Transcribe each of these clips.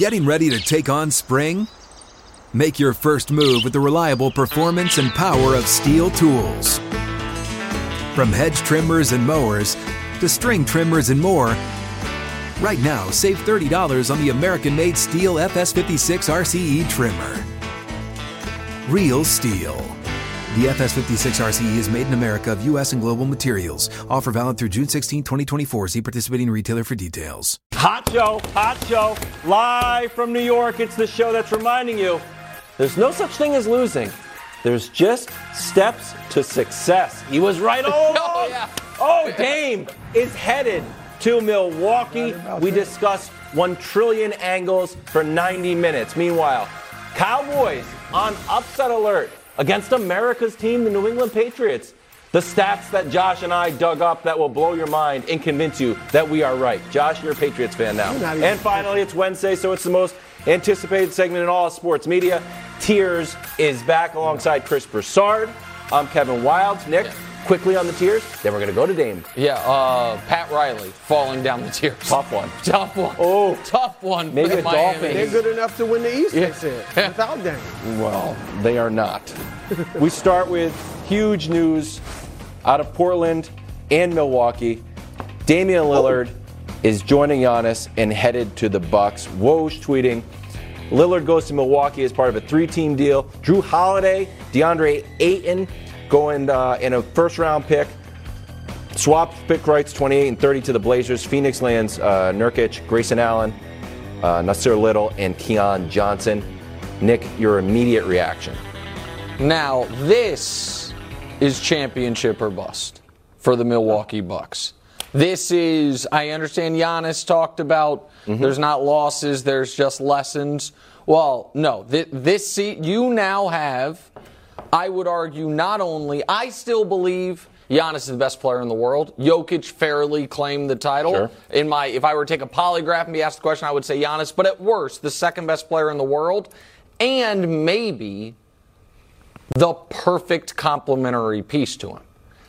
Getting ready to take on spring? Make your first move with the reliable performance and power of STIHL tools. From hedge trimmers and mowers to string trimmers and more, right now save $30 on the American made STIHL FS56 RCE trimmer. Real STIHL. The FS56 RCE is made in America of U.S. and global materials. Offer valid through June 16, 2024. See participating retailer for details. Hot show, hot show, live from New York. It's the show that's reminding you there's no such thing as losing. There's just steps to success. He was right all oh, along. Oh, yeah. Oh, Dame is headed to Milwaukee. We discussed 1 trillion angles for 90 minutes. Meanwhile, Cowboys on upset alert against America's team, the New England Patriots. The stats that Josh and I dug up that will blow your mind and convince you that we are right. Josh, you're a Patriots fan now. And finally, it's Wednesday, so it's the most anticipated segment in all of sports media. Tiers is back alongside Chris Broussard. I'm Kevin Wild. Nick, quickly on the Tiers. Then we're going to go to Dame. Yeah, uh, Pat Riley falling down the tiers. Tough one. Tough one. Oh. tough one. Maybe the Miami. Dolphins. They're good enough to win the East, Yeah. they said, without Dame. Well, they are not. we start with huge news out of Portland and Milwaukee. Damian Lillard is joining Giannis and headed to the Bucks. Woj tweeting, Lillard goes to Milwaukee as part of a three-team deal. Jrue Holiday, DeAndre Ayton going uh, in a first-round pick. Swap pick rights 28 and 30 to the Blazers. Phoenix lands uh, Nurkic, Grayson Allen, uh, Nassir Little, and Keon Johnson. Nick, your immediate reaction. Now, this is championship or bust for the Milwaukee Bucks. This is, I understand Giannis talked about there's not losses, there's just lessons. Well, no, th- this se- you now have, I would argue, not only, I still believe Giannis is the best player in the world. Jokic fairly claimed the title. Sure. In my, if I were to take a polygraph and be asked the question, I would say Giannis. But at worst, the second best player in the world, and maybe the perfect complementary piece to him.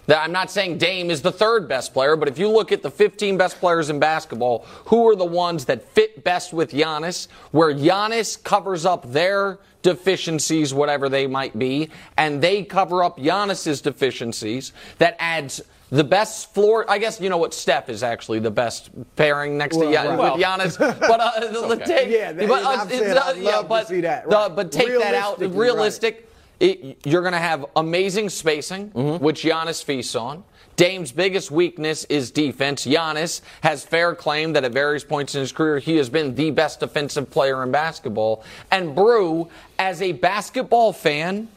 That I'm not saying Dame is the third best player, but if you look at the 15 best players in basketball, who are the ones that fit best with Giannis, where Giannis covers up their deficiencies, whatever they might be, and they cover up Giannis's deficiencies, that adds the best floor. I guess you know what Steph is actually the best pairing next Well, to Gian- right. with Giannis, but uh, the, take, Yeah, that- but, uh, uh, yeah, but see that, right. but take that out. Realistic. right. It, you're going to have amazing spacing, mm-hmm. which Giannis feasts on. Dame's biggest weakness is defense. Giannis has fair claim that at various points in his career he has been the best defensive player in basketball. And Brew, as a basketball fan,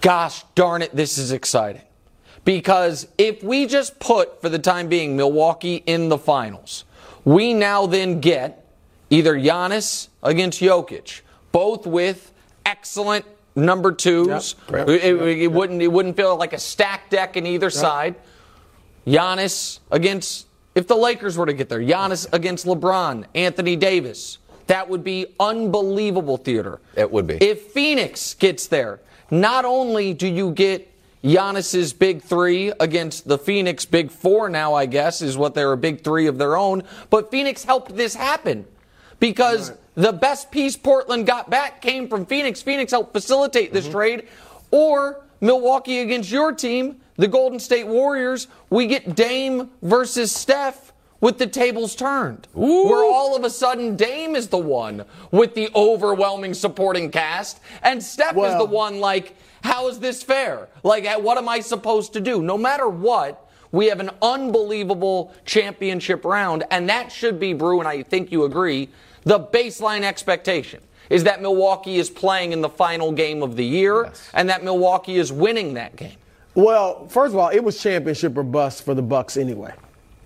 gosh darn it, this is exciting. Because if we just put, for the time being, Milwaukee in the finals, we now then get either Giannis against Jokic, both with excellent number twos. Yep. It, it- it wouldn't it wouldn't feel like a stacked deck in either side. Giannis against if the Lakers were to get there, Giannis against LeBron, Anthony Davis. That would be unbelievable theater. It would be. If Phoenix gets there, not only do you get Giannis's big three against the Phoenix big four now, I guess, is what they're a big three of their own, but Phoenix helped this happen because the best piece Portland got back came from Phoenix. Phoenix helped facilitate this mm-hmm. trade. Or Milwaukee against your team, the Golden State Warriors, we get Dame versus Steph. with the tables turned. Where all of a sudden Dame is the one with the overwhelming supporting cast, and Steph is the one like, how is this fair? Like, what am I supposed to do? No matter what, we have an unbelievable championship round, and that should be, Brew, and I think you agree, the baseline expectation. Is that Milwaukee is playing in the final game of the year, and that Milwaukee is winning that game. Well, first of all, it was championship or bust for the Bucks anyway.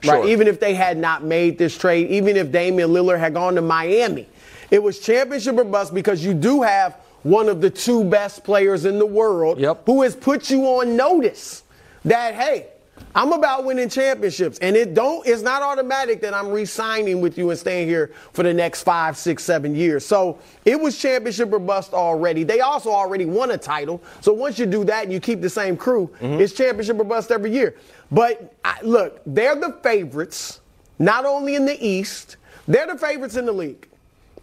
Sure. Right? Even if they had not made this trade, even if Damian Lillard had gone to Miami, it was championship or bust because you do have one of the two best players in the world Yep. who has put you on notice that hey, I'm about winning championships, and it don't. It's not automatic that I'm re-signing with you and staying here for the next five, six, seven years. So it was championship or bust already. They also already won a title. So once you do that and you keep the same crew, mm-hmm. it's championship or bust every year. But I, look, they're the favorites, not only in the East. They're the favorites in the league.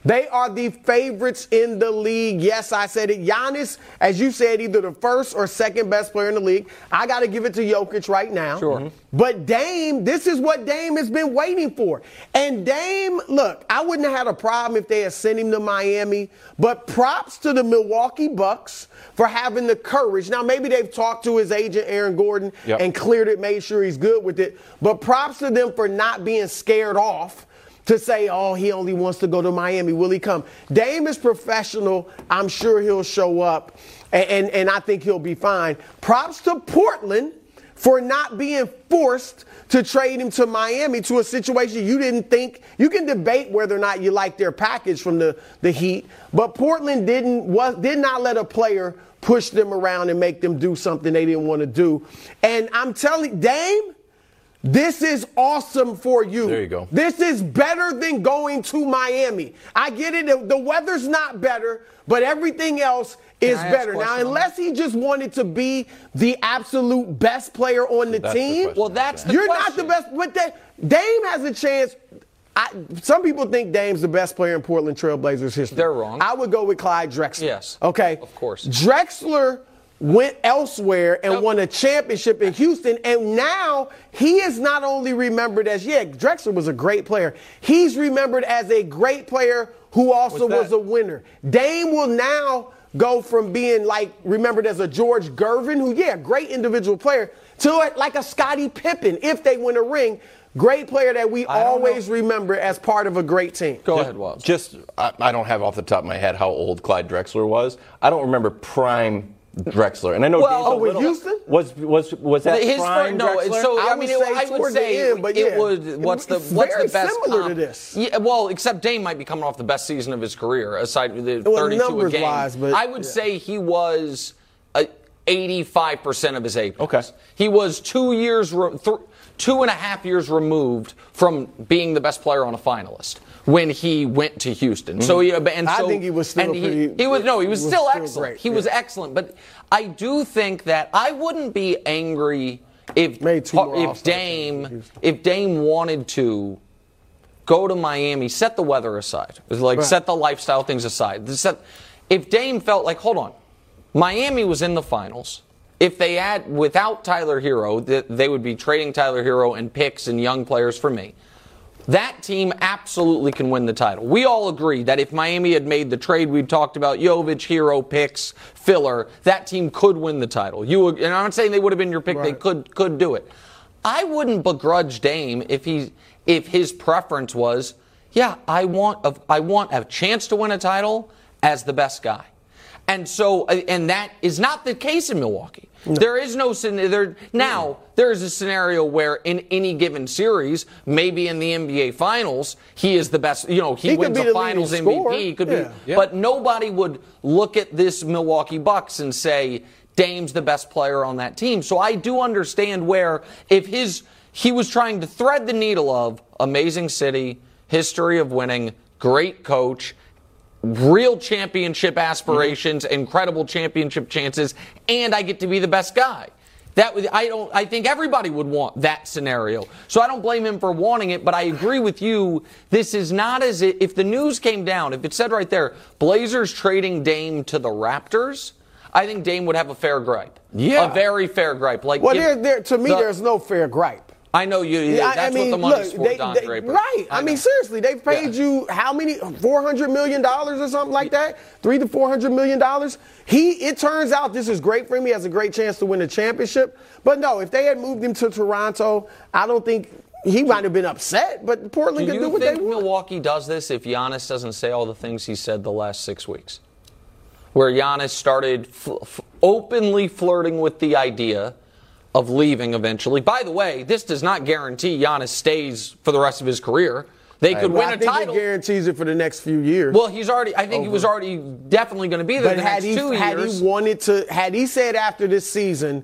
They are the favorites in the league. Yes, I said it. Giannis, as you said, either the first or second best player in the league. I got to give it to Jokic right now. Sure. Mm-hmm. But Dame, this is what Dame has been waiting for. And Dame, look, I wouldn't have had a problem if they had sent him to Miami, but props to the Milwaukee Bucks for having the courage. Now, maybe they've talked to his agent, Aaron Goodwin, Yep. and cleared it, made sure he's good with it. But props to them for not being scared off to say, oh, he only wants to go to Miami. Will he come? Dame is professional. I'm sure he'll show up, and, and, and I think he'll be fine. Props to Portland for not being forced to trade him to Miami to a situation you didn't think. You can debate whether or not you like their package from the, the Heat, but Portland didn't was, did not let a player push them around and make them do something they didn't want to do. And I'm telling Dame, this is awesome for you. There you go. This is better than going to Miami. I get it. The- The weather's not better, but everything else is I ask a better. Now, unless he just wanted to be the absolute best player on the That's the team, question. Well, that's the you're question. not the best. But that, Dame has a chance. I, some people think Dame's the best player in Portland Trailblazers history. They're wrong. I would go with Clyde Drexler. Yes, Okay. of course. Drexler went elsewhere and won a championship in Houston, and now he is not only remembered as yeah, Drexler was a great player. He's remembered as a great player who also was a winner. Dame will now go from being like remembered as a George Gervin, who yeah, great individual player, to like a Scottie Pippen if they win a ring. Great player that we always know. remember as part of a great team. Go Just- ahead, Woz. Just, I, I don't have off the top of my head how old Clyde Drexler was. I don't remember prime Drexler, and I know Well- Dame's Oh, with little- Houston? Was was was that His prime first, no, Drexler? so I, I mean, would it, say I would say end, but it yeah. would. What's the It's what's very the best? similar to this. Yeah, well, except Dame might be coming off the best season of his career, aside from the Well, 32 a numbers game. wise, but- I would yeah. say he was. Uh, 85% of his apex. Okay. He was two years, re- th- two and a half years removed from being the best player on a finalist when he went to Houston. So, yeah, but- and Mm-hmm. I think he was still and he, pretty- he was no, he was he was still excellent. He was excellent, but I do think that I wouldn't be angry if Made two more if Dame teams in Houston. if Dame wanted to go to Miami, set the weather aside, It was like Right. set the lifestyle things aside. Set- if Dame felt like, hold on, Miami was in the finals. If they had without Tyler Herro, they would be trading Tyler Herro and picks and young players for me. That team absolutely can win the title. We all agree that if Miami had made the trade we talked about, Jovic, Herro, picks, filler, that team could win the title. You and I'm not saying they would have been your pick; they could could do it. I wouldn't begrudge Dame if he if his preference was, yeah, I want a, I want a chance to win a title as the best guy. And so, and that is not the case in Milwaukee. There is no there now. There is a scenario where in any given series, maybe in the NBA Finals, he is the best. You know, he, He wins be the Finals leading MVP. scorer. He could Yeah. be, Yeah. but nobody would look at this Milwaukee Bucks and say Dame's the best player on that team. So I do understand where if his he was trying to thread the needle of amazing city, history of winning, great coach, real championship aspirations, mm-hmm. incredible championship chances, and I get to be the best guy. That would, I don't. I think everybody would want that scenario. So I don't blame him for wanting it, but I agree with you. This is not as if, if the news came down. If it said right there, Blazers trading Dame to the Raptors, I think Dame would have a fair gripe. Yeah. a very fair gripe. Like Well, if there, there, to me, the- there's no fair gripe. I know you. Yeah, that's I mean, what the money's look, for, they- Don they- Draper. Right. I, mean, seriously, they've paid Yeah. you how many? Four hundred million dollars or something like that. Three to four hundred million dollars. He. It turns out this is great for him. He has a great chance to win the championship. But no, if they had moved him to Toronto, I don't think he might have been upset. But Portland Do can do what they think want. Milwaukee does this if Giannis doesn't say all the things he said the last six weeks? Where Giannis started openly flirting with the idea of leaving eventually. By the way, this does not guarantee Giannis stays for the rest of his career. They could Well, win I a think title. it guarantees it for the next few years. well, he's already. I think he was already definitely going to be there but the had next he had he wanted to, had he said after this season,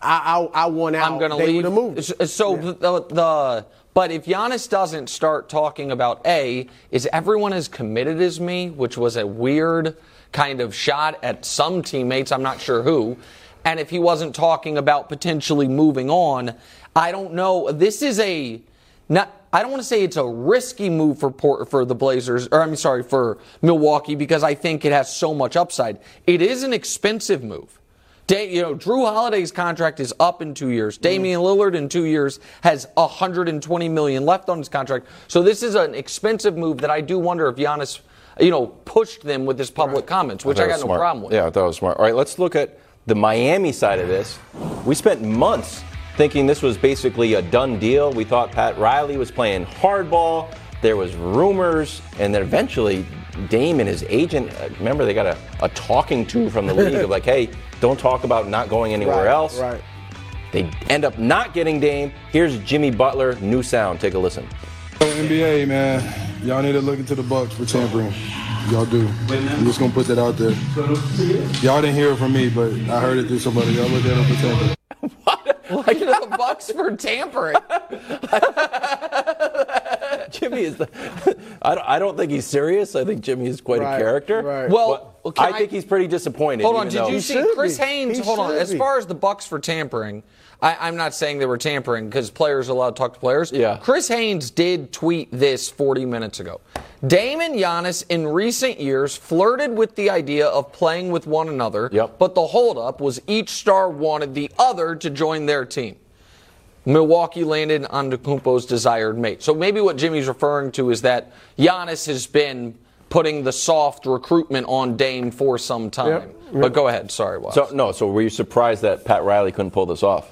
I I, I want out, I'm going to leave. moved. Uh, so the, the, the but if Giannis doesn't start talking about a is everyone as committed as me, which was a weird kind of shot at some teammates. I'm not sure who. And if he wasn't talking about potentially moving on, I don't know. This is a not. I don't want to say it's a risky move for Port, for the Blazers, or I'm sorry for Milwaukee because I think it has so much upside. It is an expensive move. Da- you know, Jrue Holiday's contract is up in two years. Mm-hmm. Damian Lillard in two years has 120 million left on his contract. So this is an expensive move that I do wonder if Giannis, you know, pushed them with his public comments, which I, it got no problem with. Yeah, I thought it was smart. All right, let's look at the Miami side of this. We spent months thinking this was basically a done deal. We thought Pat Riley was playing hardball. There was rumors, and then eventually Dame and his agent. uh, Remember, they got a, a talking to from the league of like, "Hey, don't talk about not going anywhere Right, else." Right. They end up not getting Dame. Here's Jimmy Butler, new sound. Take a listen. So NBA, man, y'all need to look into the Bucks for tampering. Y'all do. I'm just gonna put that out there. Y'all didn't hear it from me, but I heard it through somebody. Y'all look at them for tampering. What? Like the Bucks for tampering. Jimmy is the. I don't, I don't think he's serious. I think Jimmy is quite Right, a character. right. Well, But can I, think he's pretty disappointed. Hold on, did you see Chris be. Haynes? He Hold on. should As far as the Bucks for tampering, I, I'm not saying they were tampering because players are allowed to talk to players. Yeah. Chris Haynes did tweet this 40 minutes ago. Damon Giannis in recent years flirted with the idea of playing with one another, Yep. but the holdup was each star wanted the other to join their team. Milwaukee landed on Antetokounmpo's desired mate. So maybe what Jimmy's referring to is that Giannis has been putting the soft recruitment on Dame for some time. Yep, But go ahead. Sorry, Wes. So no. So were you surprised that Pat Riley couldn't pull this off?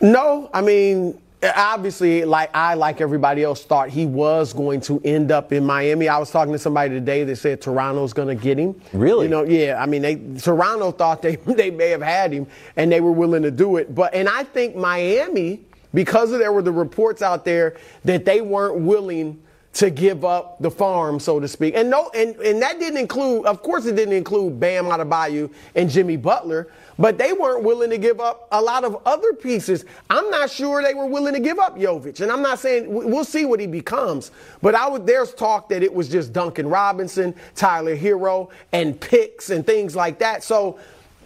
No, I mean, obviously, like I, like everybody else, thought he was going to end up in Miami. I was talking to somebody today that said Toronto's going to get him. Really? You know, yeah. I mean, they Toronto thought they they may have had him, and they were willing to do it. But and I think Miami, because there were the reports out there that they weren't willing to give up the farm, so to speak. And no, and, and that didn't include, of course, it didn't include Bam Adebayo and Jimmy Butler, but they weren't willing to give up a lot of other pieces. I'm not sure they were willing to give up Jovic, and I'm not saying we'll see what he becomes. But I would, there's talk that it was just Duncan Robinson, Tyler Herro, and picks and things like that. So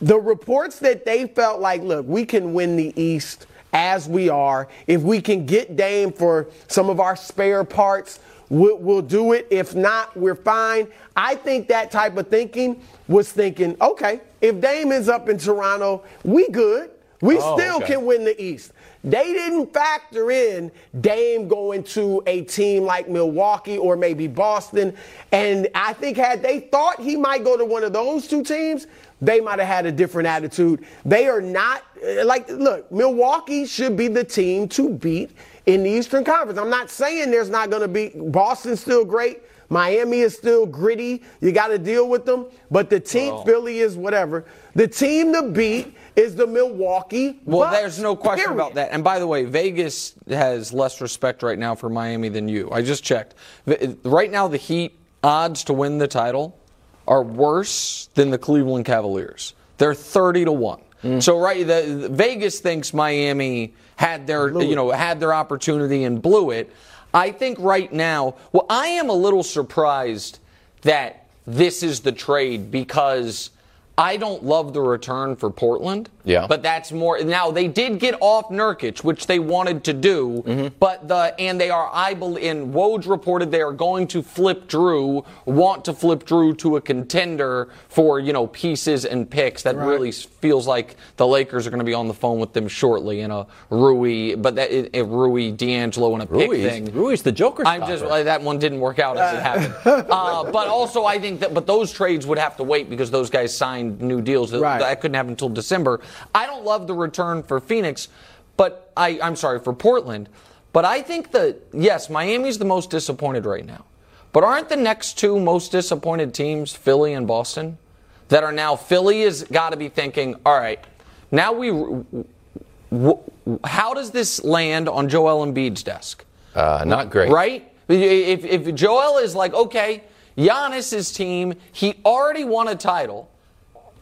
the reports that they felt like, look, we can win the East as we are. If we can get Dame for some of our spare parts, we'll, we'll do it. If not, we're fine. I think that type of thinking was thinking, okay, if Dame is up in Toronto, we good. We Oh, still okay. can win the East. They didn't factor in Dame going to a team like Milwaukee or maybe Boston. And I think had they thought he might go to one of those two teams, they might have had a different attitude. They are not uh, like look, Milwaukee should be the team to beat in the Eastern Conference. I'm not saying there's not going to be Boston's still great. Miami is still gritty. You got to deal with them. But the team, Philly is whatever. The team to beat is the Milwaukee. Well, Bucks, there's no question period. about that. And by the way, Vegas has less respect right now for Miami than you. I just checked. Right now, the Heat odds to win the title are worse than the Cleveland Cavaliers. They're 30 to 1. Mm. So right the, Vegas thinks Miami had their you know had their opportunity and blew it. I think right now, well I am a little surprised that this is the trade because I don't love the return for Portland. Yeah. But that's more now they did get off Nurkic, which they wanted to do, Mm-hmm. but the and they are I believe in Woj reported they are going to flip Jrue, want to flip Jrue to a contender for, you know, pieces and picks. That really feels like the Lakers are going to be on the phone with them shortly in a Rui, but that a Rui D'Angelo and a pick thing. Rui's the Joker. I'm just stopper. that one didn't work out as it happened. Uh, but also, I think that but those trades would have to wait because those guys signed new deals. That- Right. That couldn't happen until December. I don't love the return for Phoenix, but I I'm sorry for Portland. But I think that yes, Miami's the most disappointed right now. But aren't the next two most disappointed teams Philly and Boston? That are now Philly has got to be thinking, all right, now we. How does this land on Joel Embiid's desk? uh, not great. Right? If, if Joel is like, okay, Giannis's team, he already won a title,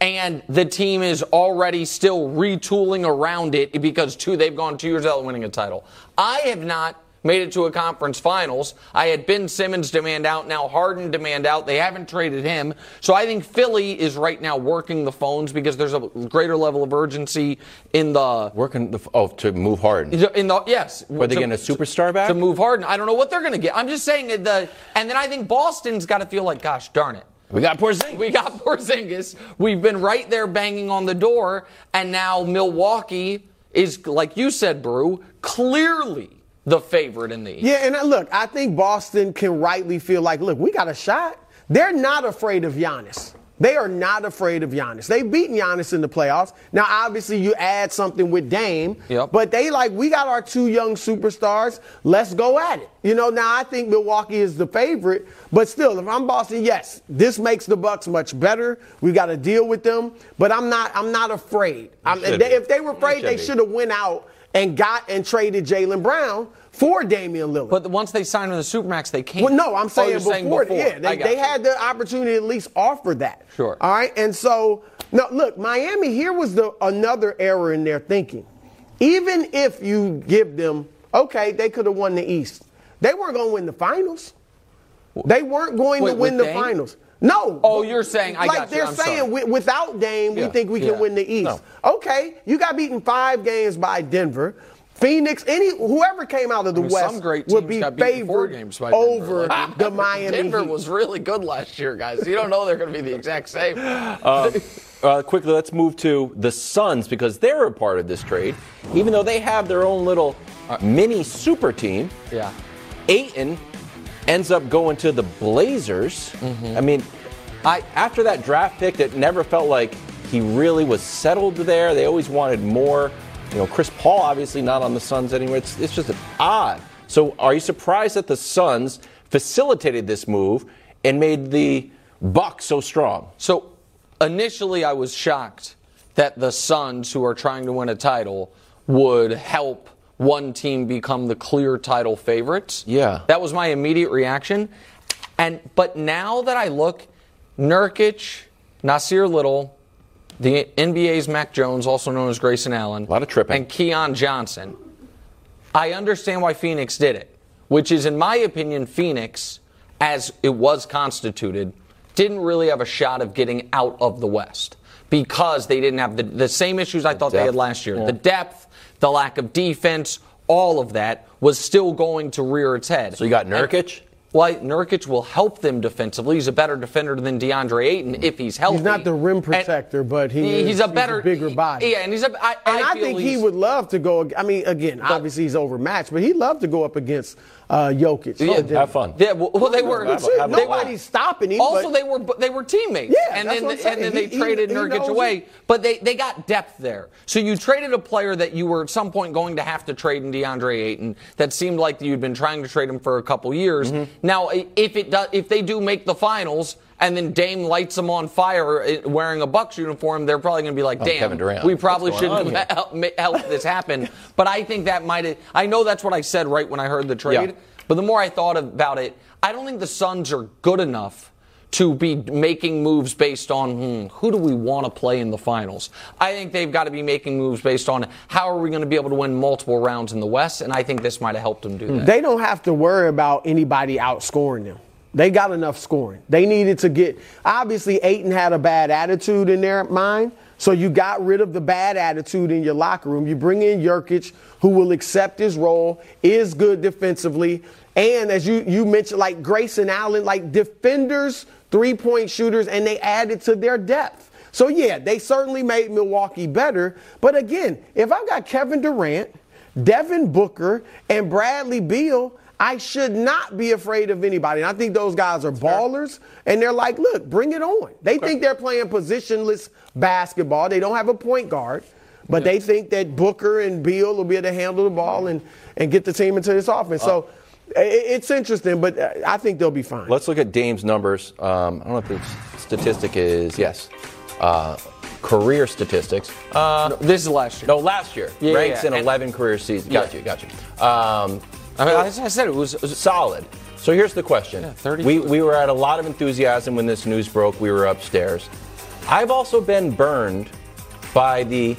and the team is already still retooling around it because two, they've gone two years without winning a title. I have not made it to a conference finals. I had Ben Simmons demand out, now Harden demand out. They haven't traded him. So I think Philly is right now working the phones because there's a greater level of urgency in the Working the oh to move hard. in the yes. Are they to- getting a superstar back? to move Harden? I don't know what they're going to get. I'm just saying the and then I think Boston's got to feel like, gosh darn it. We got Porzingis. We got Porzingis. We've been right there banging on the door, and now Milwaukee is, like you said, Brew, clearly the favorite in the East. Yeah, and uh, look, I think Boston can rightly feel like, look, we got a shot. They're not afraid of Giannis. They are not afraid of Giannis. They've beaten Giannis in the playoffs. Now, obviously, you add something with Dame, Yep. but they like, we got our two young superstars. Let's go at it. You know, now I think Milwaukee is the favorite, but still, if I'm Boston, yes, this makes the Bucks much better. We got to deal with them, but I'm not. I'm not afraid. I'm, they- if they were afraid, should they should have went out and got and traded Jaylen Brown for Damian Lillard. But once they signed on the Supermax, they can't. Well, no, I'm Oh, saying, you're before, saying before. Yeah, they, they had the opportunity to at least offer that. Sure. All right, and so no, look, Miami. Here was the another error in their thinking. Even if you give them, okay, they could have won the East. They weren't going to win the finals. They weren't going Wait, to win the Dame? finals. No. Oh, you're saying- I like they're saying without Dame, Yeah. we think we can Yeah. win the East. Okay, you got beaten five games by Denver. Phoenix, any whoever came out of the I mean, West some great would be got beaten four favored games by over Like, the Miami Denver Heat. was really good last year, guys. You don't know they're going to be the exact same. Um, uh, quickly, let's move to the Suns because they're a part of this trade. Even though they have their own little uh, mini super team, yeah. Ayton ends up going to the Blazers. Mm-hmm. I mean, I after that draft pick it never felt like he really was settled there. They always wanted more. You know, Chris Paul obviously not on the Suns anymore. It's, it's just odd. So, are you surprised that the Suns facilitated this move and made the Bucks so strong? So initially, I was shocked that the Suns, who are trying to win a title, would help one team become the clear title favorites. Yeah. that was my immediate reaction. And but now that I look, Nurkic, Nassir Little, the NBA's Mac Jones, also known as Grayson Allen, A lot of tripping. and Keon Johnson. I understand why Phoenix did it, which is, in my opinion, Phoenix, as it was constituted, didn't really have a shot of getting out of the West because they didn't have the, the same issues I thought they had last year. The depth, the lack of defense, all of that was still going to rear its head. So you got And- Well, Nurkic will help them defensively. He's a better defender than DeAndre Ayton if he's healthy. He's not the rim And- protector, but he is- he's a he's a better, bigger body. Yeah, and he's a. I, And I, feel think he would love to go. I mean, again, obviously he's overmatched, but he'd love to go up against uh, Jokic. Yeah, Oh, Have fun. Yeah, well, well, they were. Have- they have were- fun. Nobody's stopping him. Also, they were they were teammates. Yeah, and that's then what I'm and then they He- he- traded he Nurkic knows away. it. But they they got depth there. So you traded a player that you were at some point going to have to trade in DeAndre Ayton. That seemed like you'd been trying to trade him for a couple years. Mm-hmm. Now, if it does, if they do make the finals. And then Dame lights them on fire uh, wearing a Bucks uniform. They're probably going to be like, "Damn, Oh, Kevin Durant, we probably shouldn't here?" have helped, ma- this happen." but I think that might. I know that's what I said right when I heard the trade. Yeah. But the more I thought about it, I don't think the Suns are good enough to be making moves based on hmm, who do we want to play in the finals. I think they've got to be making moves based on how are we going to be able to win multiple rounds in the West, and I think this might have helped them do that. They don't have to worry about anybody outscoring them. They got enough scoring. They needed to get. Obviously, Ayton had a bad attitude in their mind, So you got rid of the bad attitude in your locker room. You bring in Nurkic, who will accept his role, is good defensively, and as you you mentioned, like Grayson Allen, like defenders, three point shooters, and they added to their depth. So yeah, they certainly made Milwaukee better. But again, if I've got Kevin Durant, Devin Booker, and Bradley Beal, I should not be afraid of anybody. And I think those guys are ballers, and they're like, look, bring it on. They think they're playing positionless basketball. They don't have a point guard, but they think that Booker and Beal will be able to handle the ball and, and get the team into this offense. So i- it's interesting, but uh, I think they'll be fine. Let's look at Dame's numbers. Um, I don't know if the statistic is, yes, uh, career statistics. No, this is last year. No, last year. Yeah, ranks yeah, in and- 11 career seasons. Got Yeah. you, got you. Um, I mean, as I said, it was, it was solid. So here's the question. Yeah, 32. we, we were at a lot of enthusiasm when this news broke. We were upstairs. I've also been burned by the.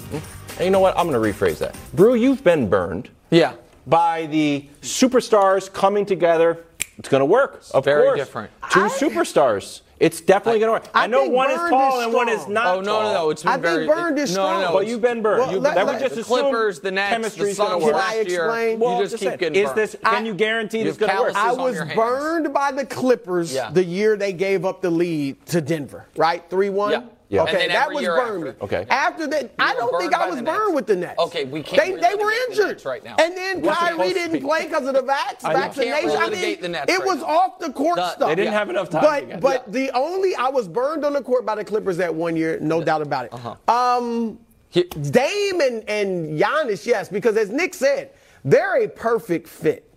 You know what? I'm going to rephrase that. Brew, you've been burned yeah. by the superstars coming together. It's going to work. Of very course. different. Two I- superstars. It's definitely going to work. I, I know think one is burned tall is and one is not. Oh no, no, no! tall. It's been I think very. burned is no, no, strong. no. But it's- you've been burned. Well, You- let- that let- just the assume Clippers, the Nets, the chemistry's gonna Suns work. last Can I year. explain? You Well, just just keep getting is burned. this? Can you guarantee this have going to work? I was burned by the Clippers Yeah. the year they gave up the lead to Denver, right? 3 1? Yeah. Yeah. Okay, that was year burned. after. Okay. After that, I don't think I was burned with the Nets. Okay, we can't They, they were relitigate the injured Nets right now. And then We're Kyrie didn't play because of the vax, I know. vaccination. Can't I mean, the Nets it right was now. off the court The- stuff. They didn't Yeah. have enough time. But together. but the only I was burned on the court by the Clippers that one year, no doubt about it. Uh-huh. Um, Dame and and Giannis, yes, because as Nick said, they're a perfect fit.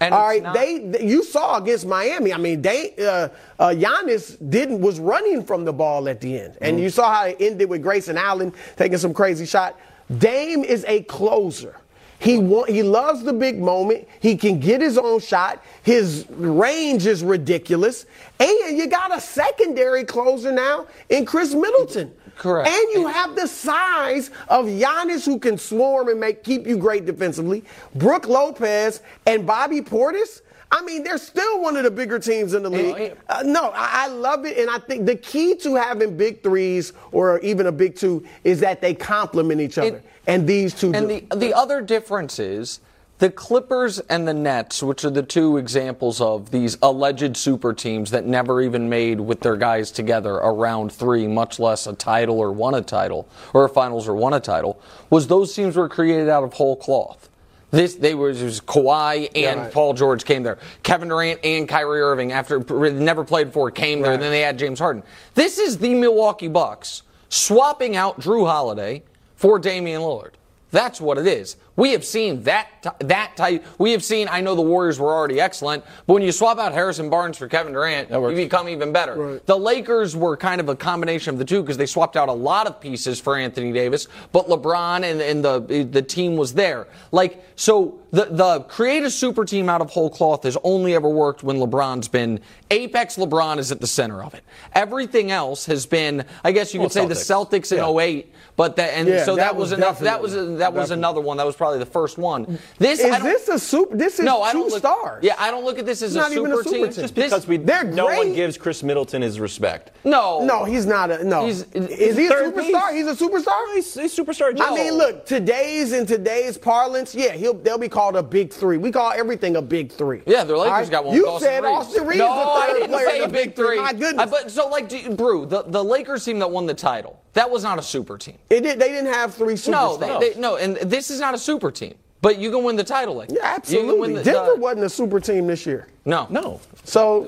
And All right, not- they th- you saw against Miami. I mean, they uh, uh, Giannis didn't was running from the ball at the end, Mm-hmm. and you saw how it ended with Grayson Allen taking some crazy shot. Dame is a closer. He wa- he loves the big moment. He can get his own shot. His range is ridiculous, and you got a secondary closer now in Khris Middleton. Correct. And you have the size of Giannis who can swarm and make keep you great defensively. Brook Lopez and Bobby Portis. I mean, they're still one of the bigger teams in the league. Uh, no, I, I love it, and I think the key to having big threes or even a big two is that they complement each other. It- and these two And do. the the other difference is the Clippers and the Nets, which are the two examples of these alleged super teams that never even made with their guys together a round three, much less a title or won a title, or a finals or won a title, was those teams were created out of whole cloth. This they it was Kawhi and right. Paul George came there. Kevin Durant and Kyrie Irving, after never played before, came there. Right. And then they had James Harden. This is the Milwaukee Bucks swapping out Jrue Holiday for Damian Lillard. That's what it is. We have seen that that type. We have seen. I know the Warriors were already excellent, but when you swap out Harrison Barnes for Kevin Durant, you become even better. Right. The Lakers were kind of a combination of the two because they swapped out a lot of pieces for Anthony Davis, but LeBron and, and the the team was there. Like so, the the create a super team out of whole cloth has only ever worked when LeBron's been apex. LeBron is at the center of it. Everything else has been, I guess you could Well, say, the Celtics. Celtics in Yeah. 08. But that and Yeah, so that, that was was enough. That was definitely- that was another one. That was probably the first one. This is I don't- this a super? This is no, I two don't look, stars. Yeah, I don't look at this as It's a not super, even a super team. team. It's Just this- because we They're no one gives Khris Middleton his respect. no, No, he's not a no. He's- is he a superstar? piece. He's a superstar. He's, he's superstar. I mean, look, today's in today's parlance, yeah, he'll they'll be called a big three. We call everything a big three. Yeah, the Lakers All right? got one. You with Austin said Reeves. Austin Reeves No, the third player say in the big three. My goodness. Uh, but so like, do you- Brew, the the Lakers team that won the title, that was not a super team. it did, they didn't have three No, they, they, no, and this is not a super team. But you can win the title like yeah, that. You can win absolutely. the- Denver the- wasn't a super team this year. No, no. So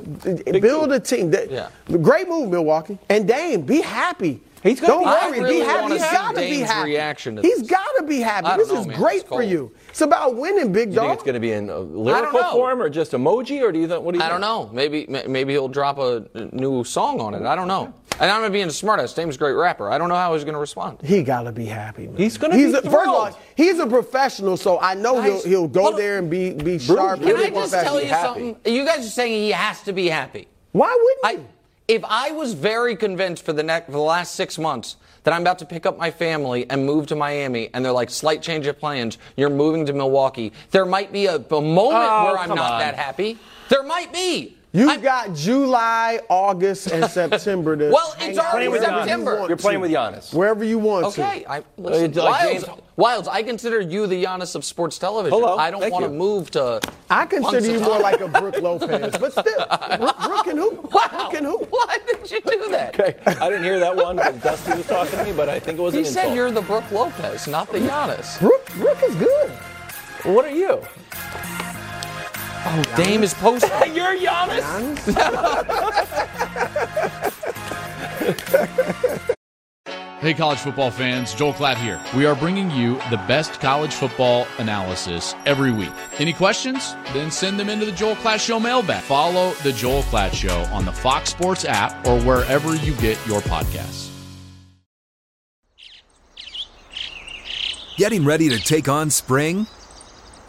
build a team. That- Yeah. Great move, Milwaukee. And Dame, be happy. He's gonna Don't be worry, really be happy. wanna He's see gotta be Dame's happy. reaction to He's this. got to be happy. This know, is man. great for you. It's about winning, big Do you think it's going to be in a uh, lyrical form or just emoji, or do you think? What do you? I don't know. Maybe maybe he'll drop a new song on it. I don't know. And I'm not being a smartass. Dame's a great rapper. I don't know how he's going to respond. He gotta be happy. Man. He's gonna he's be a, First of all, he's a professional, so I know he'll he'll go hold on. there and be be sharp. Can I just tell you happy. something? You guys are saying he has to be happy. Why wouldn't I, he? if I was very convinced for the next for the last six months that I'm about to pick up my family and move to Miami, and they're like slight change of plans, you're moving to Milwaukee, there might be a, a moment Oh, where I'm not on. that happy. There might be. You I- got July, August, and September to. Well, it's hang out already wherever you September. want You're playing to. with Giannis. Wherever you want Okay, to. I, listen, It's like Wildes, James- Wildes, I consider you the Giannis of sports television. Hello, I don't thank want to you. move to. I consider you more like a Brook Lopez, but still, Brook, Brook can hoop. Wow. Brook can hoop. Why did you do that? Okay, I didn't hear that one when Dusty was talking to me, but I think it was He an said insult. you're the Brook Lopez, not the Giannis. Brook, Brook is good. What are you? Oh, Dame is posting. You're Giannis. Hey, college football fans, Joel Klatt here. We are bringing you the best college football analysis every week. Any questions? Then send them into the Joel Klatt Show mailbag. Follow the Joel Klatt Show on the Fox Sports app or wherever you get your podcasts. Getting ready to take on spring?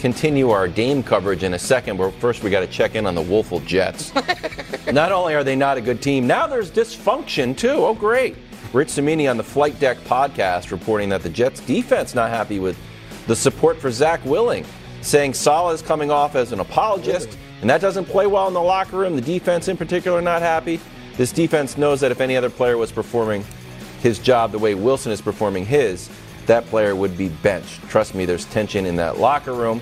continue our Dame coverage in a second, but first we got to check in on the Wolfle Jets. not only are they not a good team, now there's dysfunction too. Oh, great. Rich Cimini on the Flight Deck podcast reporting that the Jets defense not happy with the support for Zach Wilson, saying Saleh is coming off as an apologist, and that doesn't play well in the locker room. The defense in particular not happy. This defense knows that if any other player was performing his job the way Wilson is performing his, that player would be benched. Trust me, there's tension in that locker room.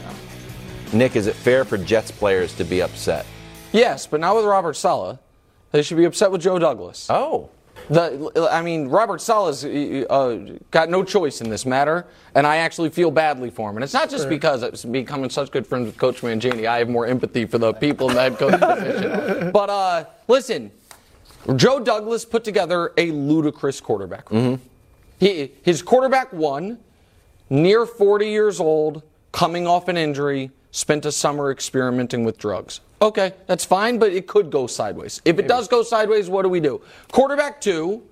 Nick, is it fair for Jets players to be upset? Yes, but not with Robert Saleh. They should be upset with Joe Douglas. Oh, The, I mean, Robert Saleh's uh, got no choice in this matter, and I actually feel badly for him. And it's not just because it's becoming such good friends with Coach Mangini. I have more empathy for the people in the head coach position. But uh, listen, Joe Douglas put together a ludicrous quarterback room. He, his quarterback one, near 40 years old, coming off an injury, spent a summer experimenting with drugs. Okay, that's fine, but it could go sideways. If it does go sideways, what do we do? Quarterback two,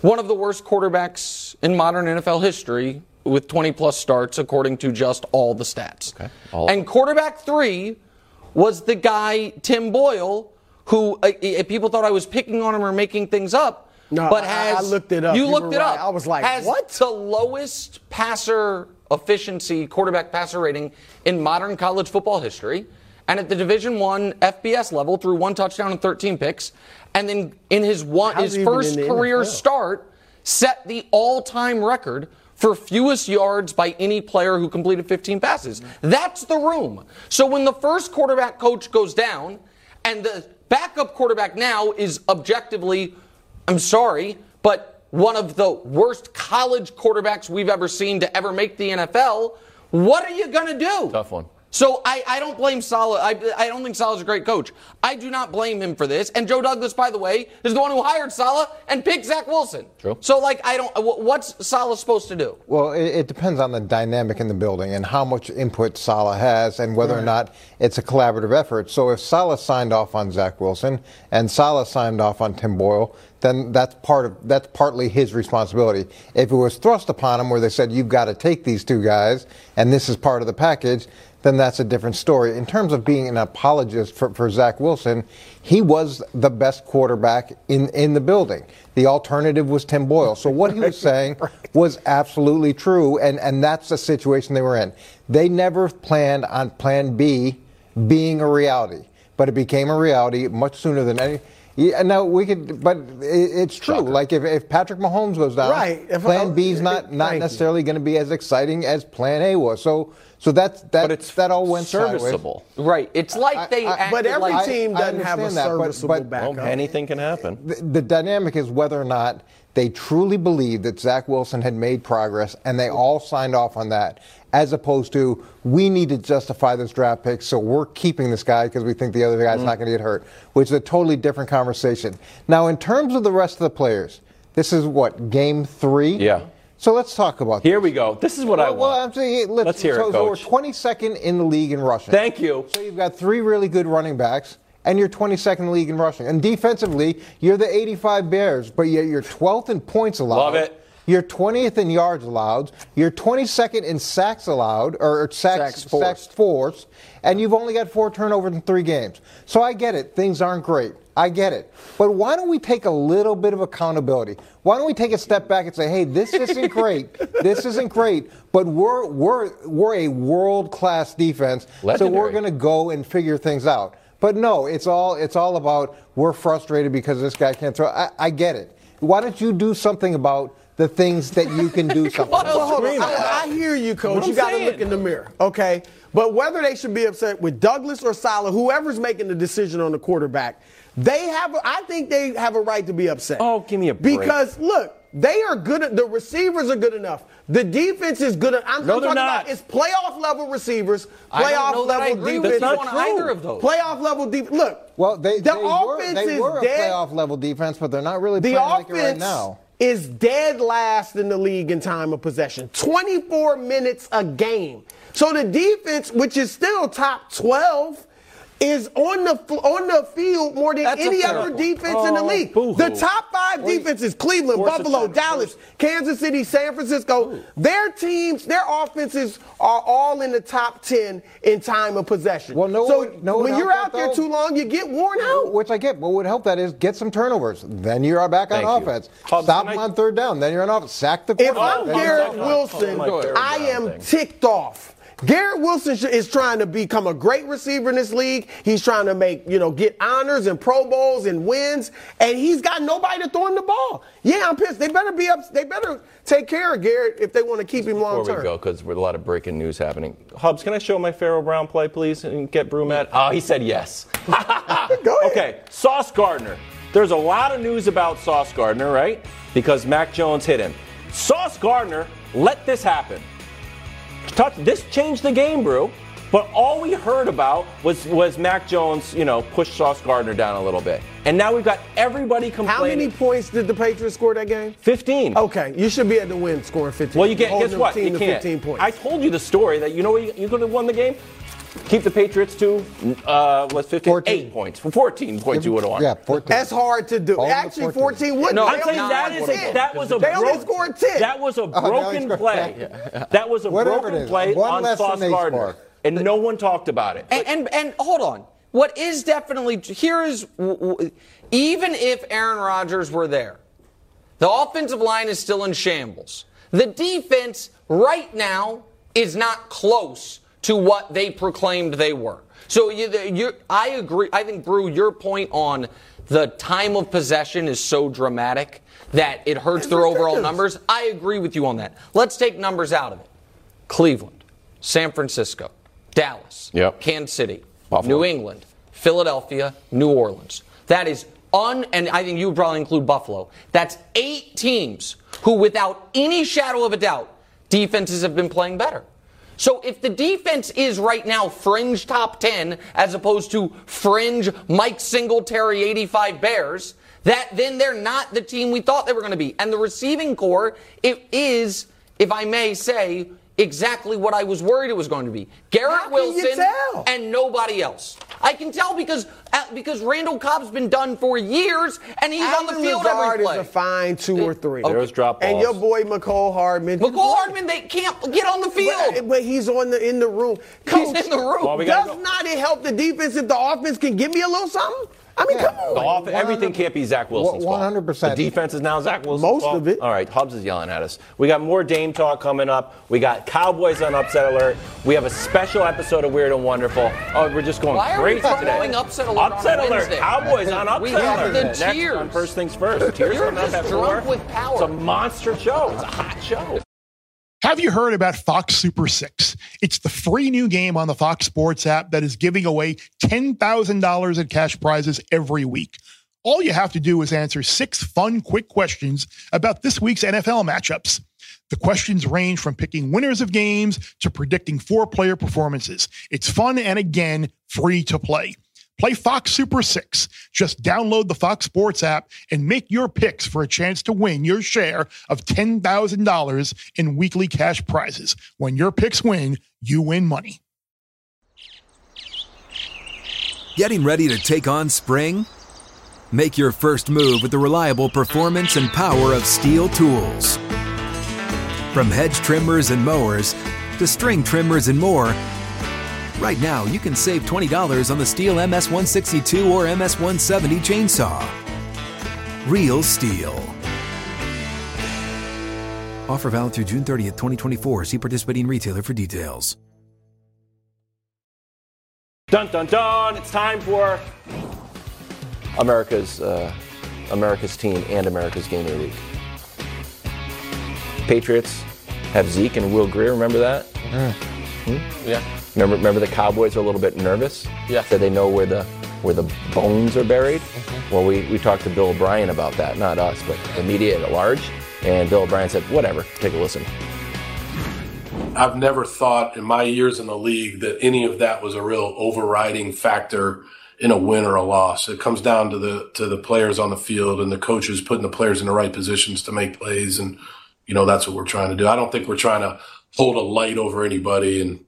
one of the worst quarterbacks in modern NFL history with 20 plus starts, according to just all the stats. Okay, all and quarterback three was the guy, Tim Boyle, who uh, uh, people thought I was picking on him or making things up. No, but I- has I looked it up. You You looked it right. up. I was like, has what? The lowest passer efficiency, quarterback passer rating in modern college football history, and at the Division One FBS level, threw one touchdown and 13 picks, and then in his one How's his first career NFL? start, set the all-time record for fewest yards by any player who completed 15 passes. That's the room. So when the first quarterback coach goes down, and the backup quarterback now is objectively, I'm sorry, but one of the worst college quarterbacks we've ever seen to ever make the NFL, what are you going to do? Tough one. So I, I don't blame Saleh. I, I don't think Saleh's a great coach. I do not blame him for this. And Joe Douglas, by the way, is the one who hired Saleh and picked Zach Wilson. True. So like I don't. What's Saleh supposed to do? Well, it, it depends on the dynamic in the building and how much input Saleh has and whether or not it's a collaborative effort. So if Saleh signed off on Zach Wilson and Saleh signed off on Tim Boyle, then that's part of that's partly his responsibility. If it was thrust upon him where they said you've got to take these two guys and this is part of the package, then that's a different story. In terms of being an apologist for, for Zach Wilson, he was the best quarterback in, in the building. The alternative was Tim Boyle. So what he was saying was absolutely true, and, and that's the situation they were in. They never planned on Plan B being a reality, but it became a reality much sooner than any. Yeah, no, we could, but it's true. Shocker. Like if, if Patrick Mahomes goes down, Right. If- Plan B is not not necessarily going to be as exciting as Plan A was. So so that's that. But it's that all went sideways. serviceable. Right. It's like they. I- acted But every like, team doesn't have a that, serviceable but- backup. Well, anything can happen. the, the dynamic is whether or not they truly believe that Zach Wilson had made progress and they all signed off on that, as opposed to we need to justify this draft pick, so we're keeping this guy because we think the other guy's mm-hmm. not going to get hurt, which is a totally different conversation. Now, in terms of the rest of the players, this is what game three. Yeah. So let's talk about this. Here this. we go. This is what I Well, well, want. I'm saying let's, Let's hear it, so, so we're Coach. 22nd in the league in rushing. Thank you. So you've got three really good running backs and you're 22nd in the league in rushing. And defensively, you're the 85 Bears, but yet you're 12th in points allowed. Love it. You're 20th in yards allowed. You're 22nd in sacks allowed, or sacks, Sacks forced. sacks forced, and you've only got four turnovers in three games. So I get it. Things aren't great. I get it. But why don't we take a little bit of accountability? Why don't we take a step back and say, hey, this isn't great. this isn't great, but we're, we're, we're a world class defense. So we're going to go and figure things out. But no, it's all, it's all about we're frustrated because this guy can't throw. I, I get it. Why don't you do something about the things that you can do something What about? else Hold on. I, I hear you, coach. What You got to look in the mirror, okay? But whether they should be upset with Douglas or Saleh, whoever's making the decision on the quarterback, they have. A, I think they have a right to be upset. Oh, give me a break. Because look, they are good. The receivers are good enough. The defense is good. en- I'm, No, I'm talking not. about it's playoff level receivers, I don't playoff know I level agree with defense. you on either of those. Playoff level defense. Look, Well, they, the they were, offense they is were a dead. playoff level defense, but they're not really The playing like it right now. Is dead last in the league in time of possession. 24 minutes a game. So the defense, which is still top 12, is on the on the field more than That's any other point. defense in the Oh, league. boo-hoo. The top five defenses: Cleveland, Force Buffalo, Dallas, first. Kansas City, San Francisco. Their teams, their offenses are all in the top 10 in time of possession. Well, no so one- no one when you're helped out there though. too long, you get worn out. Which I get. What would help that is get some turnovers. Then you're back on Thank you. offense. Hobbs, Stop them I- on third down. Then you're on offense. Sack the If quarterback. I'm Garrett. Wilson, I am ticked off. Garrett Wilson is trying to become a great receiver in this league. He's trying to make, you know, get honors and Pro Bowls and wins, and he's got nobody to throw him the ball. Yeah, I'm pissed. They better be up. They better take care of Garrett if they want to keep him long term. Before we go, because there's a lot of breaking news happening. Hubs, can I show my Pharaoh Brown play, please, and get Brumette? Oh, he said yes. Go ahead. Okay, Sauce Gardner. There's a lot of news about Sauce Gardner, right? Because Mac Jones hit him. Sauce Gardner let this happen. Touch, this changed the game, bro. But all we heard about was was Mac Jones, you know, push Sauce Gardner down a little bit. And now we've got everybody complaining. How many points did the Patriots score that game? 15. Okay, you should be at the win scoring 15. Well, you can't. Guess what? You can't. 15 points. I told you the story that you know you, you could have won the game. Keep the Patriots to uh, what's 15? 14. Eight points. For 14 points, you would have won. Yeah, 14. That's hard to do. Hold them to Actually, 14. 14 wouldn't. No, They I'm saying only that a, that was a They only broken scored 10. that was a broken he's play. That was a Whatever broken play one on less than Sauce Gardner, scored. and no one talked about it. And, and and hold on. What is definitely here is w- w- even if Aaron Rodgers were there, the offensive line is still in shambles. The defense right now is not close to what they proclaimed they were. So you, you, I agree. I think Brew, your point on the time of possession is so dramatic that it hurts their overall numbers. I agree with you on that. Let's take numbers out of it. Cleveland, San Francisco, Dallas, Yep. Kansas City, Buffalo. New England, Philadelphia, New Orleans. That is un, and I think you would probably include Buffalo. That's eight teams who, without any shadow of a doubt, defenses have been playing better. So if the defense is right now fringe top 10 as opposed to fringe Mike Singletary 85 Bears, that then they're not the team we thought they were going to be. And the receiving corps, it is, if I may say, exactly what I was worried it was going to be. Garrett How Wilson and nobody else. I can tell because uh, because Randall Cobb's been done for years and he's on the field Lazard every play. is a fine two or three. There was drop And your boy Mecole Hardman. Mecole Hardman, they can't get on the field. But, but he's on the in the room. He's in the room. Well, we Does go. not it help the defense if the offense can give me a little something? I mean, Yeah. come on. The off- everything can't be Zach Wilson's fault. 100%. The defense is now Zach Wilson's Most fault. of it. All right, Hubs is yelling at us. We got more Dame talk coming up. We got Cowboys on Upset Alert. We have a special episode of Weird and Wonderful. Oh, we're just going Why are we crazy today. Upset Alert on Upset Alert. Wednesday? Cowboys on Upset We have Alert. the Next Tiers. on First Things First. Tiers You're coming up just drunk four. with power. It's a monster show. It's a hot show. Have you heard about Fox Super 6? It's the free new game on the Fox Sports app that is giving away $10,000 in cash prizes every week. All you have to do is answer six fun, quick questions about this week's NFL matchups. The questions range from picking winners of games to predicting four player performances. It's fun and again, free to play. Play Fox Super 6. Just download the Fox Sports app and make your picks for a chance to win your share of $10,000 in weekly cash prizes. When your picks win, you win money. Getting ready to take on spring? Make your first move with the reliable performance and power of STIHL tools. From hedge trimmers and mowers to string trimmers and more, right now you can save $20 on the STIHL MS162 or MS170 chainsaw. Real STIHL. Offer valid through June 30th, 2024. See participating retailer for details. Dun dun dun! It's time for America's uh, America's team and America's Game of the Week. Patriots have Zeke and Will Grier. Remember that? Yeah. Remember, remember the Cowboys are a little bit nervous. Yeah. That they know where the where the bones are buried. Mm-hmm. Well, we, we talked to Bill O'Brien about that, not us, but the media at large. And Bill O'Brien said, "Whatever, take a listen." I've never thought in my years in the league that any of that was a real overriding factor in a win or a loss. It comes down to the to the players on the field and the coaches putting the players in the right positions to make plays, and you know that's what we're trying to do. I don't think we're trying to hold a light over anybody and